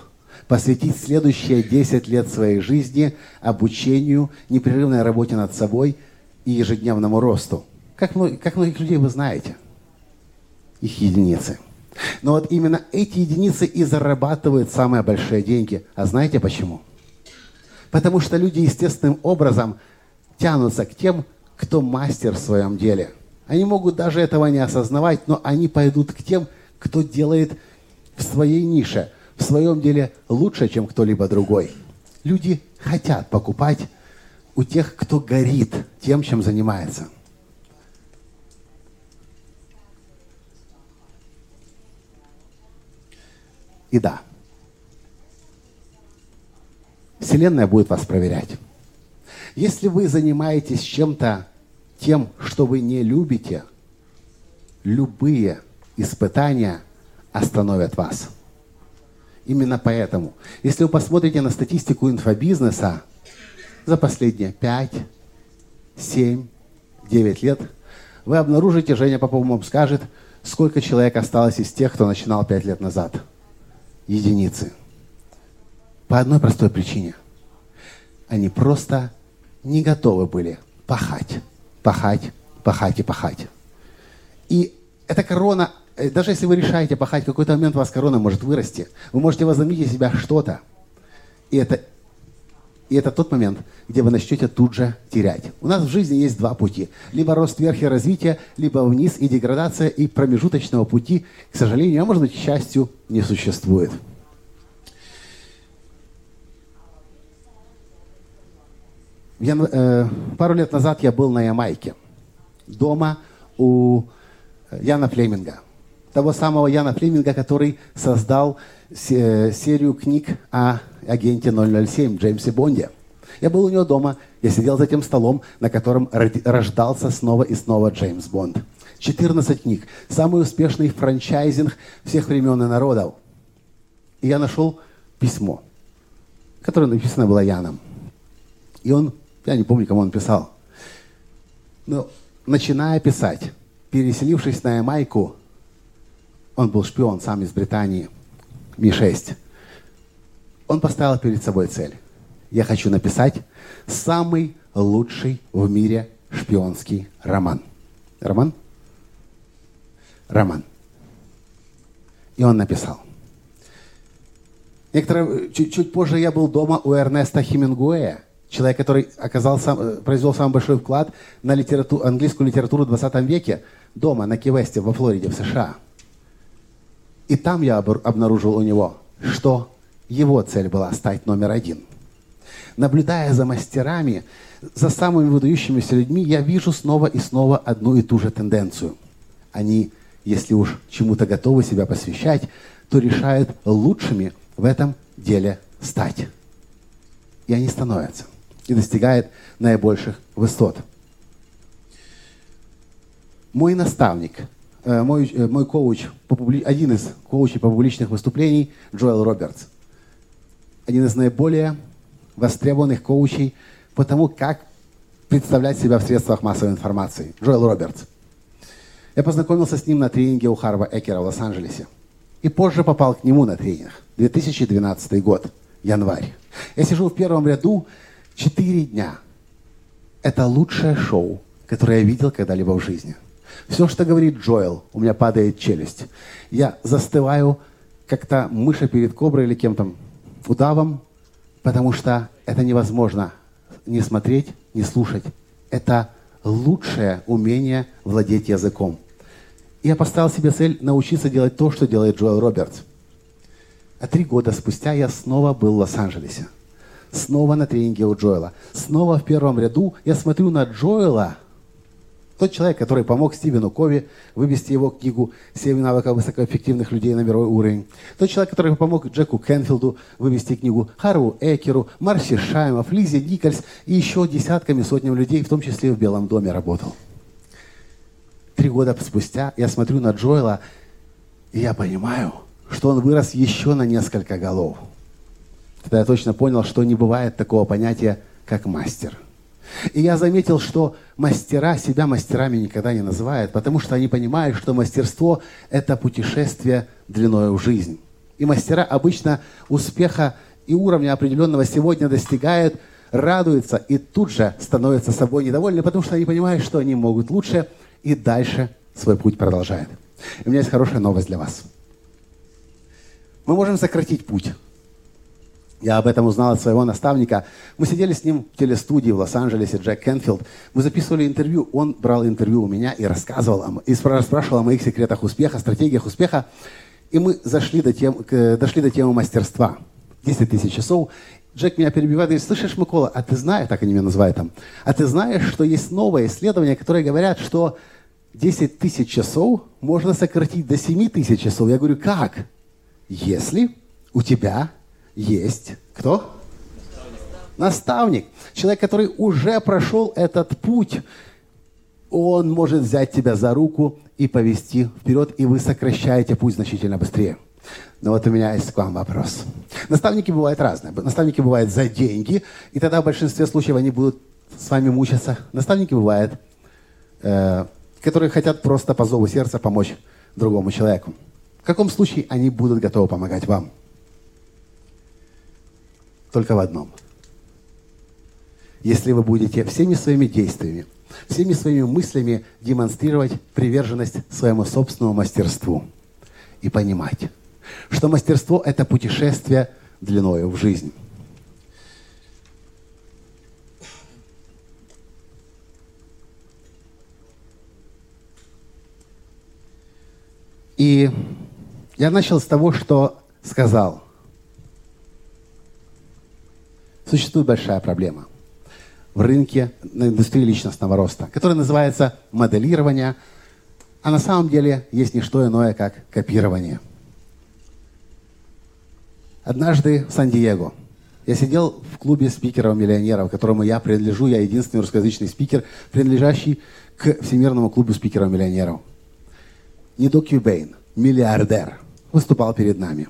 посвятить следующие 10 лет своей жизни обучению, непрерывной работе над собой и ежедневному росту. Как, как многих людей вы знаете? Их единицы. Но вот именно эти единицы и зарабатывают самые большие деньги. А знаете почему? Потому что люди естественным образом тянутся к тем, кто мастер в своем деле. Они могут даже этого не осознавать, но они пойдут к тем, кто делает в своей нише, в своем деле лучше, чем кто-либо другой. Люди хотят покупать у тех, кто горит тем, чем занимается. И да, Вселенная будет вас проверять. Если вы занимаетесь чем-то тем, что вы не любите, любые испытания остановят вас. Именно поэтому, если вы посмотрите на статистику инфобизнеса за последние 5, 7, 9 лет, вы обнаружите, Женя Попов вам скажет, сколько человек осталось из тех, кто начинал 5 лет назад. Единицы. По одной простой причине. Они просто не готовы были пахать, пахать, пахать и пахать. И эта корона, э, даже если вы решаете пахать, в какой-то момент у вас корона может вырасти. Вы можете возомнить из себя что-то. И это, и это тот момент, где вы начнете тут же терять. У нас в жизни есть два пути. Либо рост вверх и развитие, либо вниз и деградация, и промежуточного пути, к сожалению, а может быть, к счастью, не существует. Я, э, пару лет назад я был на Ямайке. Дома у Яна Флеминга. Того самого Яна Флеминга, который создал се- серию книг о агенте 007 Джеймсе Бонде. Я был у него дома, я сидел за тем столом, на котором рождался снова и снова Джеймс Бонд. 14 книг. Самый успешный франчайзинг всех времен и народов. И я нашел письмо, которое написано было Яном. И он я не помню, кому он писал. Но начиная писать, переселившись на Ямайку, он был шпион сам из Британии, Ми-6. Он поставил перед собой цель. Я хочу написать самый лучший в мире шпионский роман. Роман? Роман. И он написал. Некоторое, чуть, чуть позже я был дома у Эрнеста Хемингуэя, человек, который оказал сам, э, произвел самый большой вклад на литературу, английскую литературу в 20 веке, дома на Ки-Весте во Флориде, в США. И там я обнаружил у него, что его цель была стать номер один. Наблюдая за мастерами, за самыми выдающимися людьми, я вижу снова и снова одну и ту же тенденцию. Они, если уж чему-то готовы себя посвящать, то решают лучшими в этом деле стать. И они становятся и достигает наибольших высот. Мой наставник, э, мой, э, мой коуч, один из коучей по публичных выступлений, Джоэл Робертс. Один из наиболее востребованных коучей по тому, как представлять себя в средствах массовой информации. Джоэл Робертс. Я познакомился с ним на тренинге у Харва Экера в Лос-Анджелесе. И позже попал к нему на тренинг. 2012 год, январь. Я сижу в первом ряду, Четыре дня. Это лучшее шоу, которое я видел когда-либо в жизни. Все, что говорит Джоэл, у меня падает челюсть. Я застываю, как-то мыша перед коброй или кем-то удавом, потому что это невозможно не смотреть, не слушать. Это лучшее умение владеть языком. Я поставил себе цель научиться делать то, что делает Джоэл Робертс. А три года спустя я снова был в Лос-Анджелесе. Снова на тренинге у Джоэла. Снова в первом ряду я смотрю на Джоэла, тот человек, который помог Стивену Кови вывести его книгу «Семь навыков высокоэффективных людей на мировой уровень». Тот человек, который помог Джеку Кенфилду вывести книгу Хару Экеру, Марси Шаймов, Лизе Никольс и еще десятками, сотнями людей, в том числе в Белом доме работал. Три года спустя я смотрю на Джоэла, и я понимаю, что он вырос еще на несколько голов. Тогда я точно понял, что не бывает такого понятия, как мастер – и я заметил, что мастера себя мастерами никогда не называют, потому что они понимают, что мастерство – это путешествие длиной в жизнь. И мастера обычно успеха и уровня определенного сегодня достигают, радуются и тут же становятся собой недовольны, потому что они понимают, что они могут лучше и дальше свой путь продолжают. И у меня есть хорошая новость для вас. Мы можем сократить путь я об этом узнал от своего наставника. Мы сидели с ним в телестудии в Лос-Анджелесе, Джек Кенфилд. Мы записывали интервью. Он брал интервью у меня и рассказывал, и спрашивал о моих секретах успеха, стратегиях успеха. И мы зашли до тем, к, дошли до темы мастерства. 10 тысяч часов. Джек меня перебивает и говорит, слышишь, Микола, а ты знаешь, так они меня называют там, а ты знаешь, что есть новое исследование, которое говорят, что 10 тысяч часов можно сократить до 7 тысяч часов. Я говорю, как? Если у тебя есть кто? Наставник. Человек, который уже прошел этот путь. Он может взять тебя за руку и повести вперед, и вы сокращаете путь значительно быстрее. Но вот у меня есть к вам вопрос. Наставники бывают разные. Наставники бывают за деньги, и тогда в большинстве случаев они будут с вами мучиться. Наставники бывают, э, которые хотят просто по зову сердца помочь другому человеку. В каком случае они будут готовы помогать вам? Только в одном. Если вы будете всеми своими действиями, всеми своими мыслями демонстрировать приверженность своему собственному мастерству и понимать, что мастерство – это путешествие длиною в жизнь. И я начал с того, что сказал – существует большая проблема в рынке, на индустрии личностного роста, которая называется моделирование, а на самом деле есть не что иное, как копирование. Однажды в Сан-Диего я сидел в клубе спикеров-миллионеров, которому я принадлежу, я единственный русскоязычный спикер, принадлежащий к Всемирному клубу спикеров-миллионеров. Нидо Кьюбейн, миллиардер, выступал перед нами.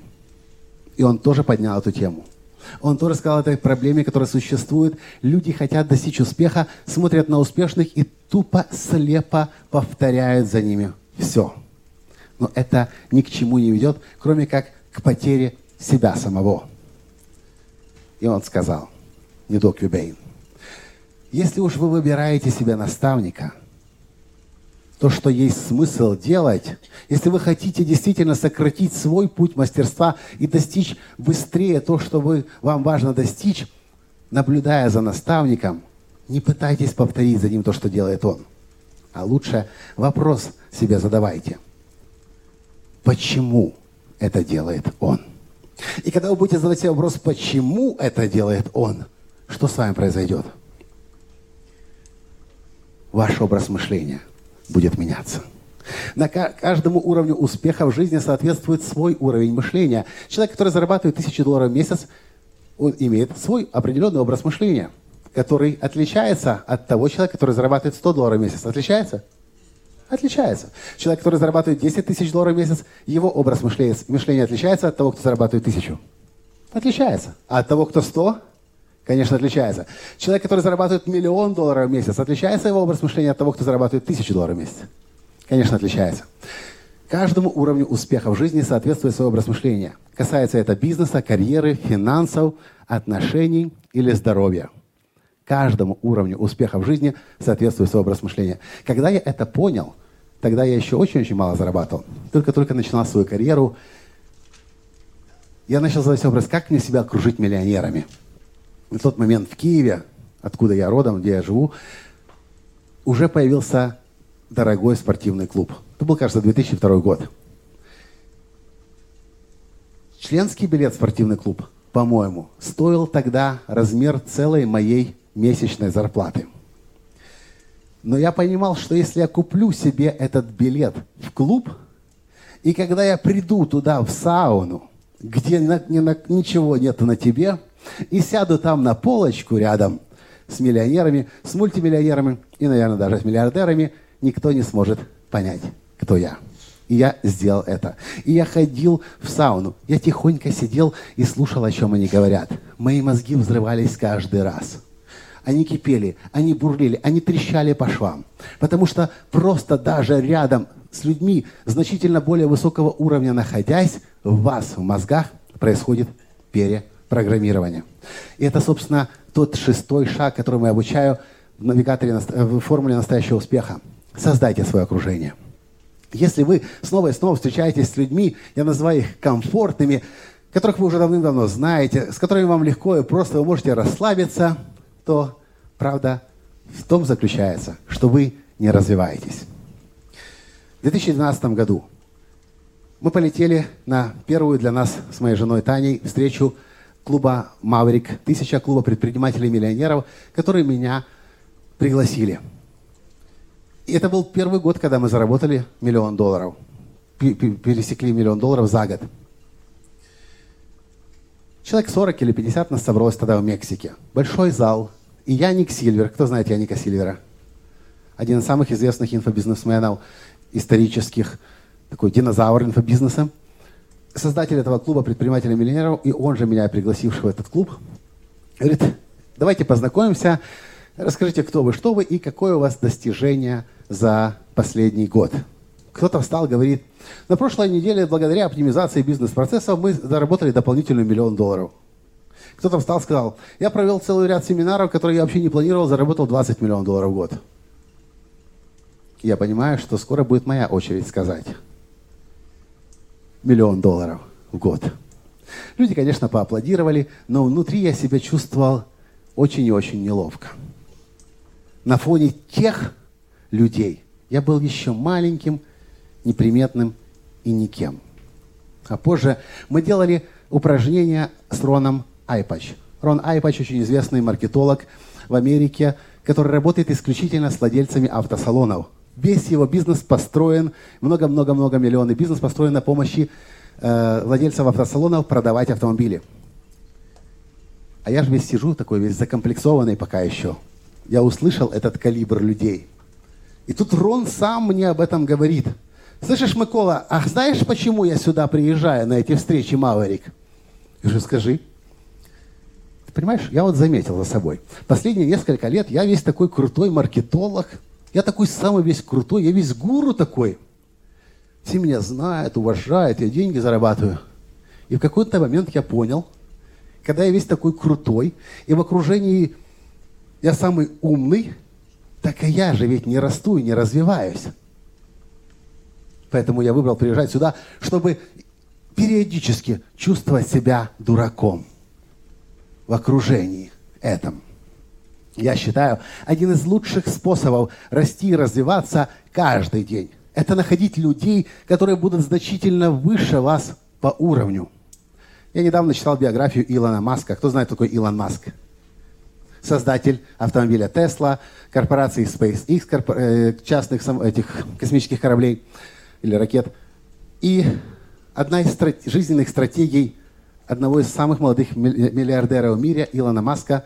И он тоже поднял эту тему – он тоже сказал о этой проблеме, которая существует. Люди хотят достичь успеха, смотрят на успешных и тупо, слепо повторяют за ними все. Но это ни к чему не ведет, кроме как к потере себя самого. И он сказал, не док Юбейн, если уж вы выбираете себе наставника – то, что есть смысл делать, если вы хотите действительно сократить свой путь мастерства и достичь быстрее то, что вы, вам важно достичь, наблюдая за наставником, не пытайтесь повторить за ним то, что делает он. А лучше вопрос себе задавайте. Почему это делает он? И когда вы будете задавать себе вопрос, почему это делает он, что с вами произойдет? Ваш образ мышления будет меняться. На каждому уровню успеха в жизни соответствует свой уровень мышления. Человек, который зарабатывает тысячу долларов в месяц, он имеет свой определенный образ мышления, который отличается от того человека, который зарабатывает 100 долларов в месяц. Отличается? Отличается. Человек, который зарабатывает 10 тысяч долларов в месяц, его образ мышления, мышления отличается от того, кто зарабатывает тысячу. Отличается. А от того, кто 100, конечно, отличается. Человек, который зарабатывает миллион долларов в месяц, отличается его образ мышления от того, кто зарабатывает тысячу долларов в месяц? Конечно, отличается. Каждому уровню успеха в жизни соответствует свой образ мышления. Касается это бизнеса, карьеры, финансов, отношений или здоровья. Каждому уровню успеха в жизни соответствует свой образ мышления. Когда я это понял, тогда я еще очень-очень мало зарабатывал. Только-только начинал свою карьеру. Я начал задать образ, как мне себя окружить миллионерами – в тот момент в Киеве, откуда я родом, где я живу, уже появился дорогой спортивный клуб. Это был, кажется, 2002 год. Членский билет в спортивный клуб, по-моему, стоил тогда размер целой моей месячной зарплаты. Но я понимал, что если я куплю себе этот билет в клуб, и когда я приду туда, в сауну, где на, ни на, ничего нет на тебе, и сяду там на полочку рядом с миллионерами, с мультимиллионерами и, наверное, даже с миллиардерами, никто не сможет понять, кто я. И я сделал это. И я ходил в сауну. Я тихонько сидел и слушал, о чем они говорят. Мои мозги взрывались каждый раз. Они кипели, они бурлили, они трещали по швам. Потому что просто даже рядом с людьми значительно более высокого уровня находясь, в вас, в мозгах происходит перепрограммирование. И это, собственно, тот шестой шаг, который мы обучаю в навигаторе, в формуле настоящего успеха. Создайте свое окружение – если вы снова и снова встречаетесь с людьми, я называю их комфортными, которых вы уже давным-давно знаете, с которыми вам легко и просто вы можете расслабиться, то правда в том заключается, что вы не развиваетесь. В 2012 году мы полетели на первую для нас с моей женой Таней встречу клуба «Маврик», тысяча клуба предпринимателей-миллионеров, которые меня пригласили – и это был первый год, когда мы заработали миллион долларов. Пересекли миллион долларов за год. Человек 40 или 50 нас собралось тогда в Мексике. Большой зал. И Яник Сильвер. Кто знает Яника Сильвера? Один из самых известных инфобизнесменов исторических. Такой динозавр инфобизнеса. Создатель этого клуба предпринимателей-миллионеров. И он же меня пригласивший в этот клуб. Говорит, давайте познакомимся. Расскажите, кто вы, что вы и какое у вас достижение – за последний год. Кто-то встал, говорит, на прошлой неделе благодаря оптимизации бизнес-процессов мы заработали дополнительный миллион долларов. Кто-то встал, сказал, я провел целый ряд семинаров, которые я вообще не планировал, заработал 20 миллионов долларов в год. Я понимаю, что скоро будет моя очередь сказать. Миллион долларов в год. Люди, конечно, поаплодировали, но внутри я себя чувствовал очень и очень неловко. На фоне тех людей. Я был еще маленьким, неприметным и никем. А позже мы делали упражнения с Роном Айпач. Рон Айпач очень известный маркетолог в Америке, который работает исключительно с владельцами автосалонов. Весь его бизнес построен, много-много-много миллионный бизнес построен на помощи э, владельцев автосалонов продавать автомобили. А я же весь сижу такой весь закомплексованный пока еще. Я услышал этот калибр людей – и тут Рон сам мне об этом говорит. Слышишь, Микола, а знаешь, почему я сюда приезжаю на эти встречи, Маверик? Я говорю, скажи. Ты понимаешь, я вот заметил за собой. Последние несколько лет я весь такой крутой маркетолог. Я такой самый весь крутой, я весь гуру такой. Все меня знают, уважают, я деньги зарабатываю. И в какой-то момент я понял, когда я весь такой крутой, и в окружении я самый умный, так и я же ведь не расту и не развиваюсь. Поэтому я выбрал приезжать сюда, чтобы периодически чувствовать себя дураком в окружении этом. Я считаю, один из лучших способов расти и развиваться каждый день – это находить людей, которые будут значительно выше вас по уровню. Я недавно читал биографию Илона Маска. Кто знает, такой Илон Маск? создатель автомобиля Tesla, корпорации SpaceX. Э, частных этих космических кораблей или ракет. И одна из жизненных стратегий одного из самых молодых миллиардеров в мире, Илона Маска,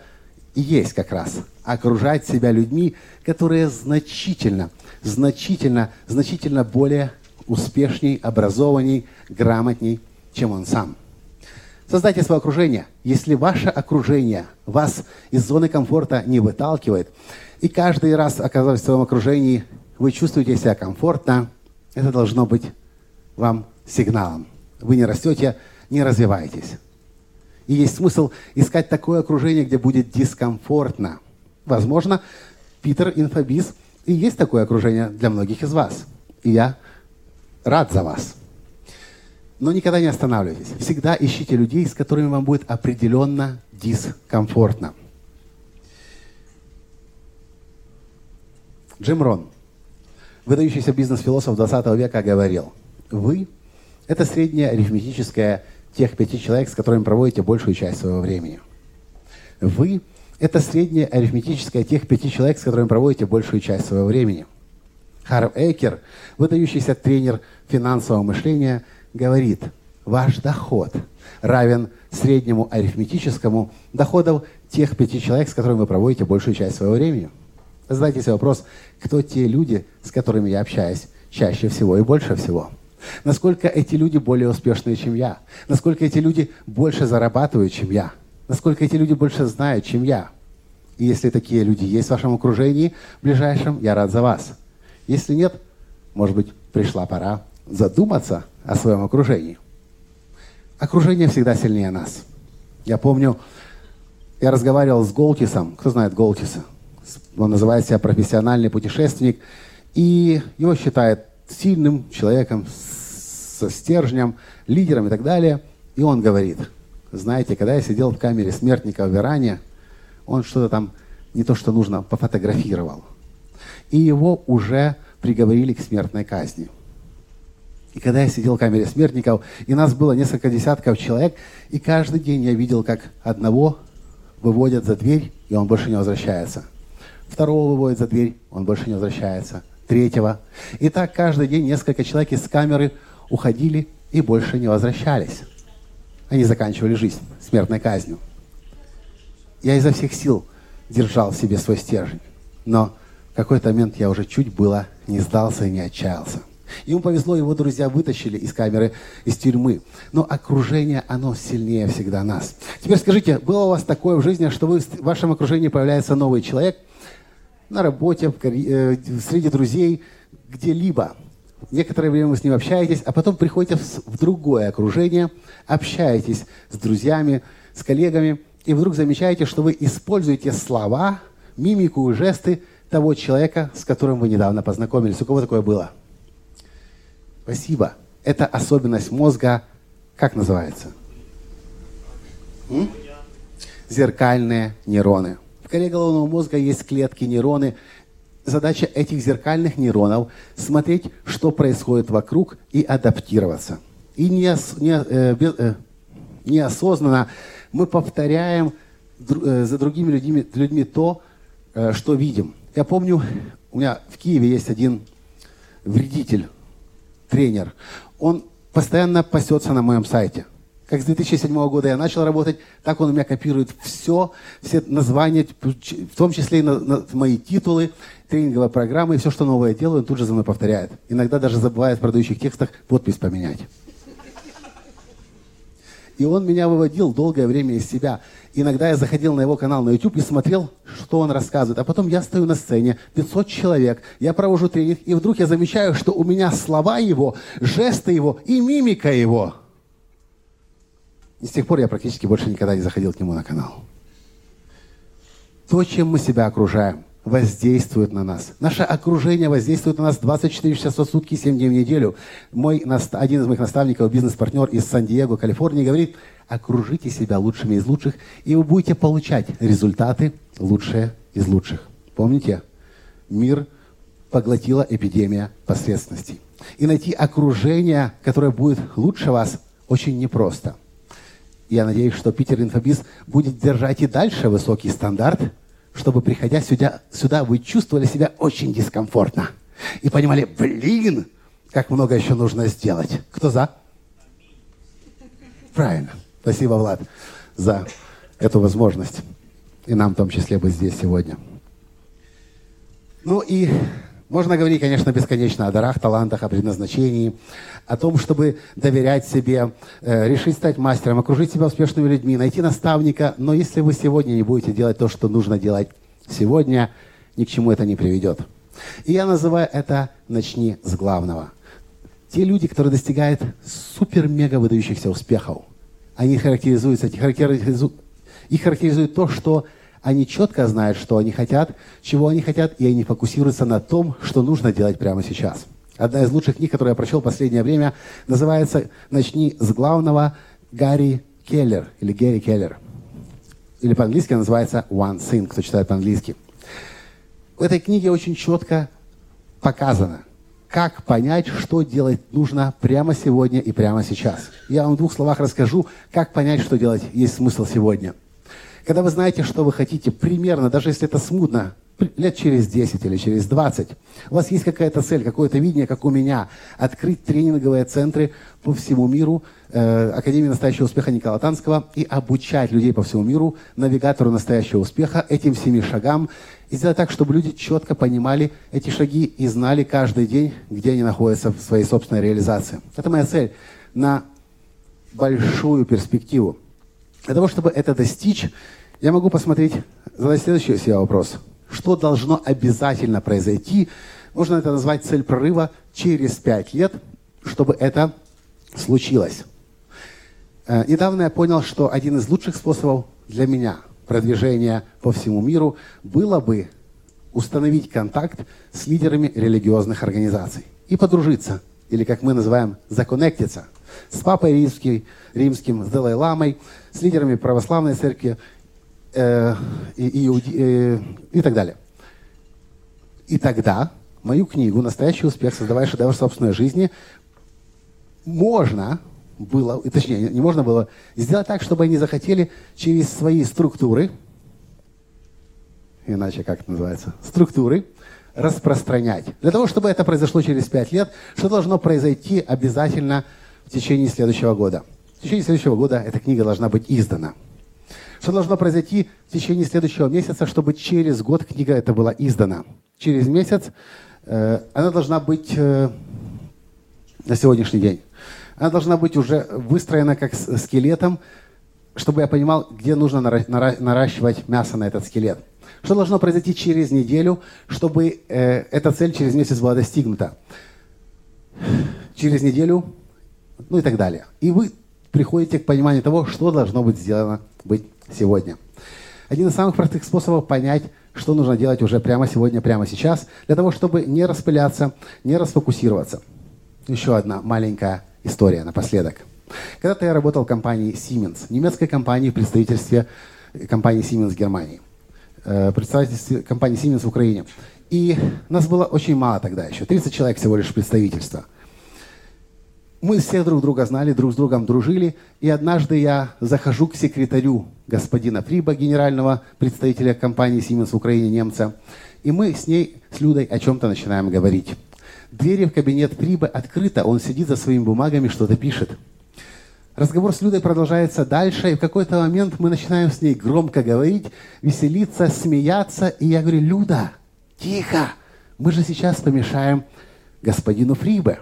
и есть как раз окружать себя людьми, которые значительно, значительно, значительно более успешней, образованней, грамотней, чем он сам. Создайте свое окружение. Если ваше окружение вас из зоны комфорта не выталкивает, и каждый раз, оказываясь в своем окружении, вы чувствуете себя комфортно, это должно быть вам сигналом. Вы не растете, не развиваетесь. И есть смысл искать такое окружение, где будет дискомфортно. Возможно, Питер Инфобиз и есть такое окружение для многих из вас. И я рад за вас. Но никогда не останавливайтесь. Всегда ищите людей, с которыми вам будет определенно дискомфортно. Джим Рон, выдающийся бизнес-философ 20 века, говорил, вы – это средняя арифметическая тех пяти человек, с которыми проводите большую часть своего времени. Вы – это среднее арифметическое тех пяти человек, с которыми проводите большую часть своего времени. Харв Эйкер, выдающийся тренер финансового мышления, говорит, ваш доход равен среднему арифметическому доходу тех пяти человек, с которыми вы проводите большую часть своего времени. Задайте себе вопрос, кто те люди, с которыми я общаюсь чаще всего и больше всего – Насколько эти люди более успешные, чем я. Насколько эти люди больше зарабатывают, чем я. Насколько эти люди больше знают, чем я. И если такие люди есть в вашем окружении ближайшем, я рад за вас. Если нет, может быть, пришла пора задуматься о своем окружении. Окружение всегда сильнее нас. Я помню, я разговаривал с Голтисом. Кто знает Голтиса? Он называет себя профессиональный путешественник. И его считают сильным человеком, со стержнем, лидером и так далее. И он говорит, знаете, когда я сидел в камере смертника в Иране, он что-то там не то, что нужно, пофотографировал. И его уже приговорили к смертной казни. И когда я сидел в камере смертников, и нас было несколько десятков человек, и каждый день я видел, как одного выводят за дверь, и он больше не возвращается. Второго выводят за дверь, он больше не возвращается. Третьего. И так каждый день несколько человек из камеры уходили и больше не возвращались. Они заканчивали жизнь смертной казнью. Я изо всех сил держал в себе свой стержень. Но в какой-то момент я уже чуть было не сдался и не отчаялся. Ему повезло, его друзья вытащили из камеры, из тюрьмы. Но окружение, оно сильнее всегда нас. Теперь скажите, было у вас такое в жизни, что вы, в вашем окружении появляется новый человек на работе, в карь... э, среди друзей, где-либо, некоторое время вы с ним общаетесь, а потом приходите в другое окружение, общаетесь с друзьями, с коллегами, и вдруг замечаете, что вы используете слова, мимику и жесты того человека, с которым вы недавно познакомились. У кого такое было? Спасибо. Это особенность мозга, как называется? М? Зеркальные нейроны. Коре головного мозга есть клетки, нейроны, задача этих зеркальных нейронов смотреть, что происходит вокруг и адаптироваться. И не, не, э, э, неосознанно мы повторяем э, за другими людьми, людьми то, э, что видим. Я помню, у меня в Киеве есть один вредитель, тренер. Он постоянно пасется на моем сайте. Как с 2007 года я начал работать, так он у меня копирует все, все названия, в том числе и на, на мои титулы, тренинговая программа, и все, что новое делаю, он тут же за мной повторяет. Иногда даже забывает в продающих текстах подпись поменять. И он меня выводил долгое время из себя. Иногда я заходил на его канал на YouTube и смотрел, что он рассказывает. А потом я стою на сцене, 500 человек, я провожу тренинг, и вдруг я замечаю, что у меня слова его, жесты его и мимика его – и с тех пор я практически больше никогда не заходил к нему на канал. То, чем мы себя окружаем, воздействует на нас. Наше окружение воздействует на нас 24 часа в сутки, 7 дней в неделю. Мой, один из моих наставников, бизнес-партнер из Сан-Диего, Калифорнии, говорит, окружите себя лучшими из лучших, и вы будете получать результаты лучшие из лучших. Помните? Мир поглотила эпидемия посредственностей. И найти окружение, которое будет лучше вас, очень непросто – я надеюсь, что Питер Инфобиз будет держать и дальше высокий стандарт, чтобы, приходя сюда, сюда, вы чувствовали себя очень дискомфортно. И понимали, блин, как много еще нужно сделать. Кто за? Правильно. Спасибо, Влад, за эту возможность. И нам в том числе быть здесь сегодня. Ну и можно говорить, конечно, бесконечно о дарах, талантах, о предназначении, о том, чтобы доверять себе, э, решить стать мастером, окружить себя успешными людьми, найти наставника. Но если вы сегодня не будете делать то, что нужно делать сегодня, ни к чему это не приведет. И я называю это «начни с главного». Те люди, которые достигают супер-мега выдающихся успехов, они характеризуются, характеризуют, их характеризует то, что они четко знают, что они хотят, чего они хотят, и они фокусируются на том, что нужно делать прямо сейчас. Одна из лучших книг, которую я прочел в последнее время, называется «Начни с главного» Гарри Келлер или Гэри Келлер. Или по-английски называется «One Thing», кто читает по-английски. В этой книге очень четко показано, как понять, что делать нужно прямо сегодня и прямо сейчас. Я вам в двух словах расскажу, как понять, что делать есть смысл сегодня. Когда вы знаете, что вы хотите, примерно, даже если это смутно, лет через 10 или через 20, у вас есть какая-то цель, какое-то видение, как у меня, открыть тренинговые центры по всему миру, э, Академии настоящего успеха Никола Танского и обучать людей по всему миру навигатору настоящего успеха этим семи шагам и сделать так, чтобы люди четко понимали эти шаги и знали каждый день, где они находятся в своей собственной реализации. Это моя цель на большую перспективу. Для того, чтобы это достичь, я могу посмотреть, задать следующий себе вопрос – что должно обязательно произойти. Можно это назвать цель прорыва через пять лет, чтобы это случилось. Э, недавно я понял, что один из лучших способов для меня продвижения по всему миру было бы установить контакт с лидерами религиозных организаций и подружиться, или как мы называем, законнектиться с папой римским, римским с Далай-ламой, с лидерами православной церкви э, и, и, э, и так далее. И тогда мою книгу «Настоящий успех. Создавая шедевр собственной жизни» можно было, точнее, не можно было сделать так, чтобы они захотели через свои структуры, иначе как это называется, структуры, распространять. Для того, чтобы это произошло через пять лет, что должно произойти обязательно в течение следующего года? В течение следующего года эта книга должна быть издана. Что должно произойти в течение следующего месяца, чтобы через год книга эта была издана? Через месяц э, она должна быть э, на сегодняшний день. Она должна быть уже выстроена как скелетом, чтобы я понимал, где нужно наращивать мясо на этот скелет. Что должно произойти через неделю, чтобы э, эта цель через месяц была достигнута? Через неделю, ну и так далее. И вы приходите к пониманию того, что должно быть сделано быть сегодня. Один из самых простых способов понять, что нужно делать уже прямо сегодня, прямо сейчас, для того, чтобы не распыляться, не расфокусироваться. Еще одна маленькая история напоследок. Когда-то я работал в компании Siemens, немецкой компании в представительстве компании Siemens Германии, э, представительстве компании Siemens в Украине. И нас было очень мало тогда еще, 30 человек всего лишь представительства – мы все друг друга знали, друг с другом дружили. И однажды я захожу к секретарю господина Фриба, генерального представителя компании Siemens в Украине, немца. И мы с ней, с Людой, о чем-то начинаем говорить. Двери в кабинет Фриба открыты, он сидит за своими бумагами, что-то пишет. Разговор с Людой продолжается дальше, и в какой-то момент мы начинаем с ней громко говорить, веселиться, смеяться. И я говорю, Люда, тихо, мы же сейчас помешаем господину Фрибе.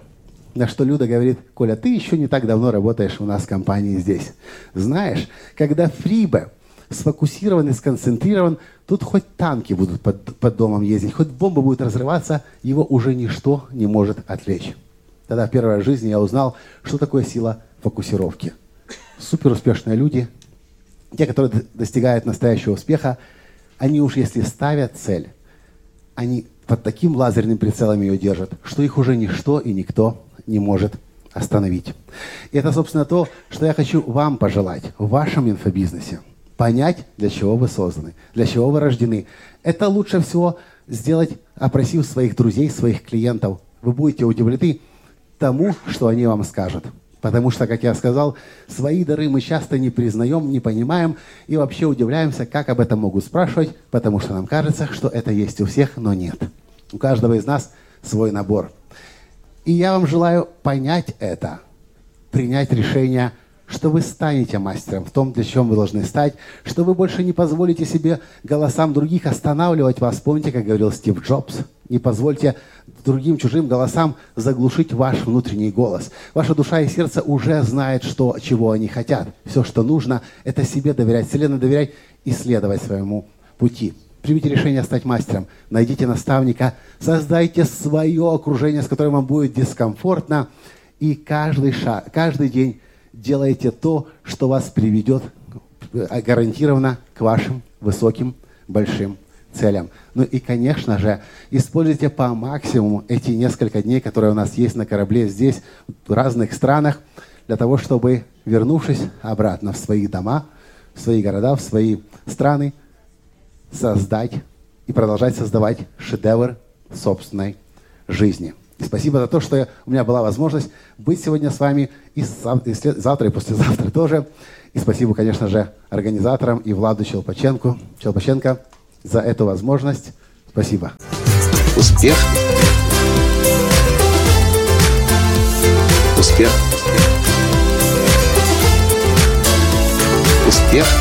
На что Люда говорит, Коля, ты еще не так давно работаешь у нас в компании здесь. Знаешь, когда Фрибе сфокусирован и сконцентрирован, тут хоть танки будут под, под домом ездить, хоть бомба будет разрываться, его уже ничто не может отвлечь. Тогда в в жизни я узнал, что такое сила фокусировки. Супер успешные люди, те, которые достигают настоящего успеха, они уж если ставят цель, они под таким лазерным прицелом ее держат, что их уже ничто и никто не может остановить. И это, собственно, то, что я хочу вам пожелать в вашем инфобизнесе. Понять, для чего вы созданы, для чего вы рождены. Это лучше всего сделать, опросив своих друзей, своих клиентов. Вы будете удивлены тому, что они вам скажут. Потому что, как я сказал, свои дары мы часто не признаем, не понимаем и вообще удивляемся, как об этом могут спрашивать, потому что нам кажется, что это есть у всех, но нет. У каждого из нас свой набор – и я вам желаю понять это, принять решение, что вы станете мастером в том, для чего вы должны стать, что вы больше не позволите себе голосам других останавливать вас. Помните, как говорил Стив Джобс? Не позвольте другим чужим голосам заглушить ваш внутренний голос. Ваша душа и сердце уже знают, что, чего они хотят. Все, что нужно, это себе доверять, Вселенной доверять и следовать своему пути. Примите решение стать мастером. Найдите наставника. Создайте свое окружение, с которым вам будет дискомфортно. И каждый, шаг, каждый день делайте то, что вас приведет э, гарантированно к вашим высоким, большим целям. Ну и, конечно же, используйте по максимуму эти несколько дней, которые у нас есть на корабле здесь, в разных странах, для того, чтобы, вернувшись обратно в свои дома, в свои города, в свои страны, создать и продолжать создавать шедевр собственной жизни. И спасибо за то, что у меня была возможность быть сегодня с вами и, и завтра, и послезавтра тоже. И спасибо, конечно же, организаторам и Владу Челпаченко, Челпаченко за эту возможность. Спасибо. Успех. Успех. Успех.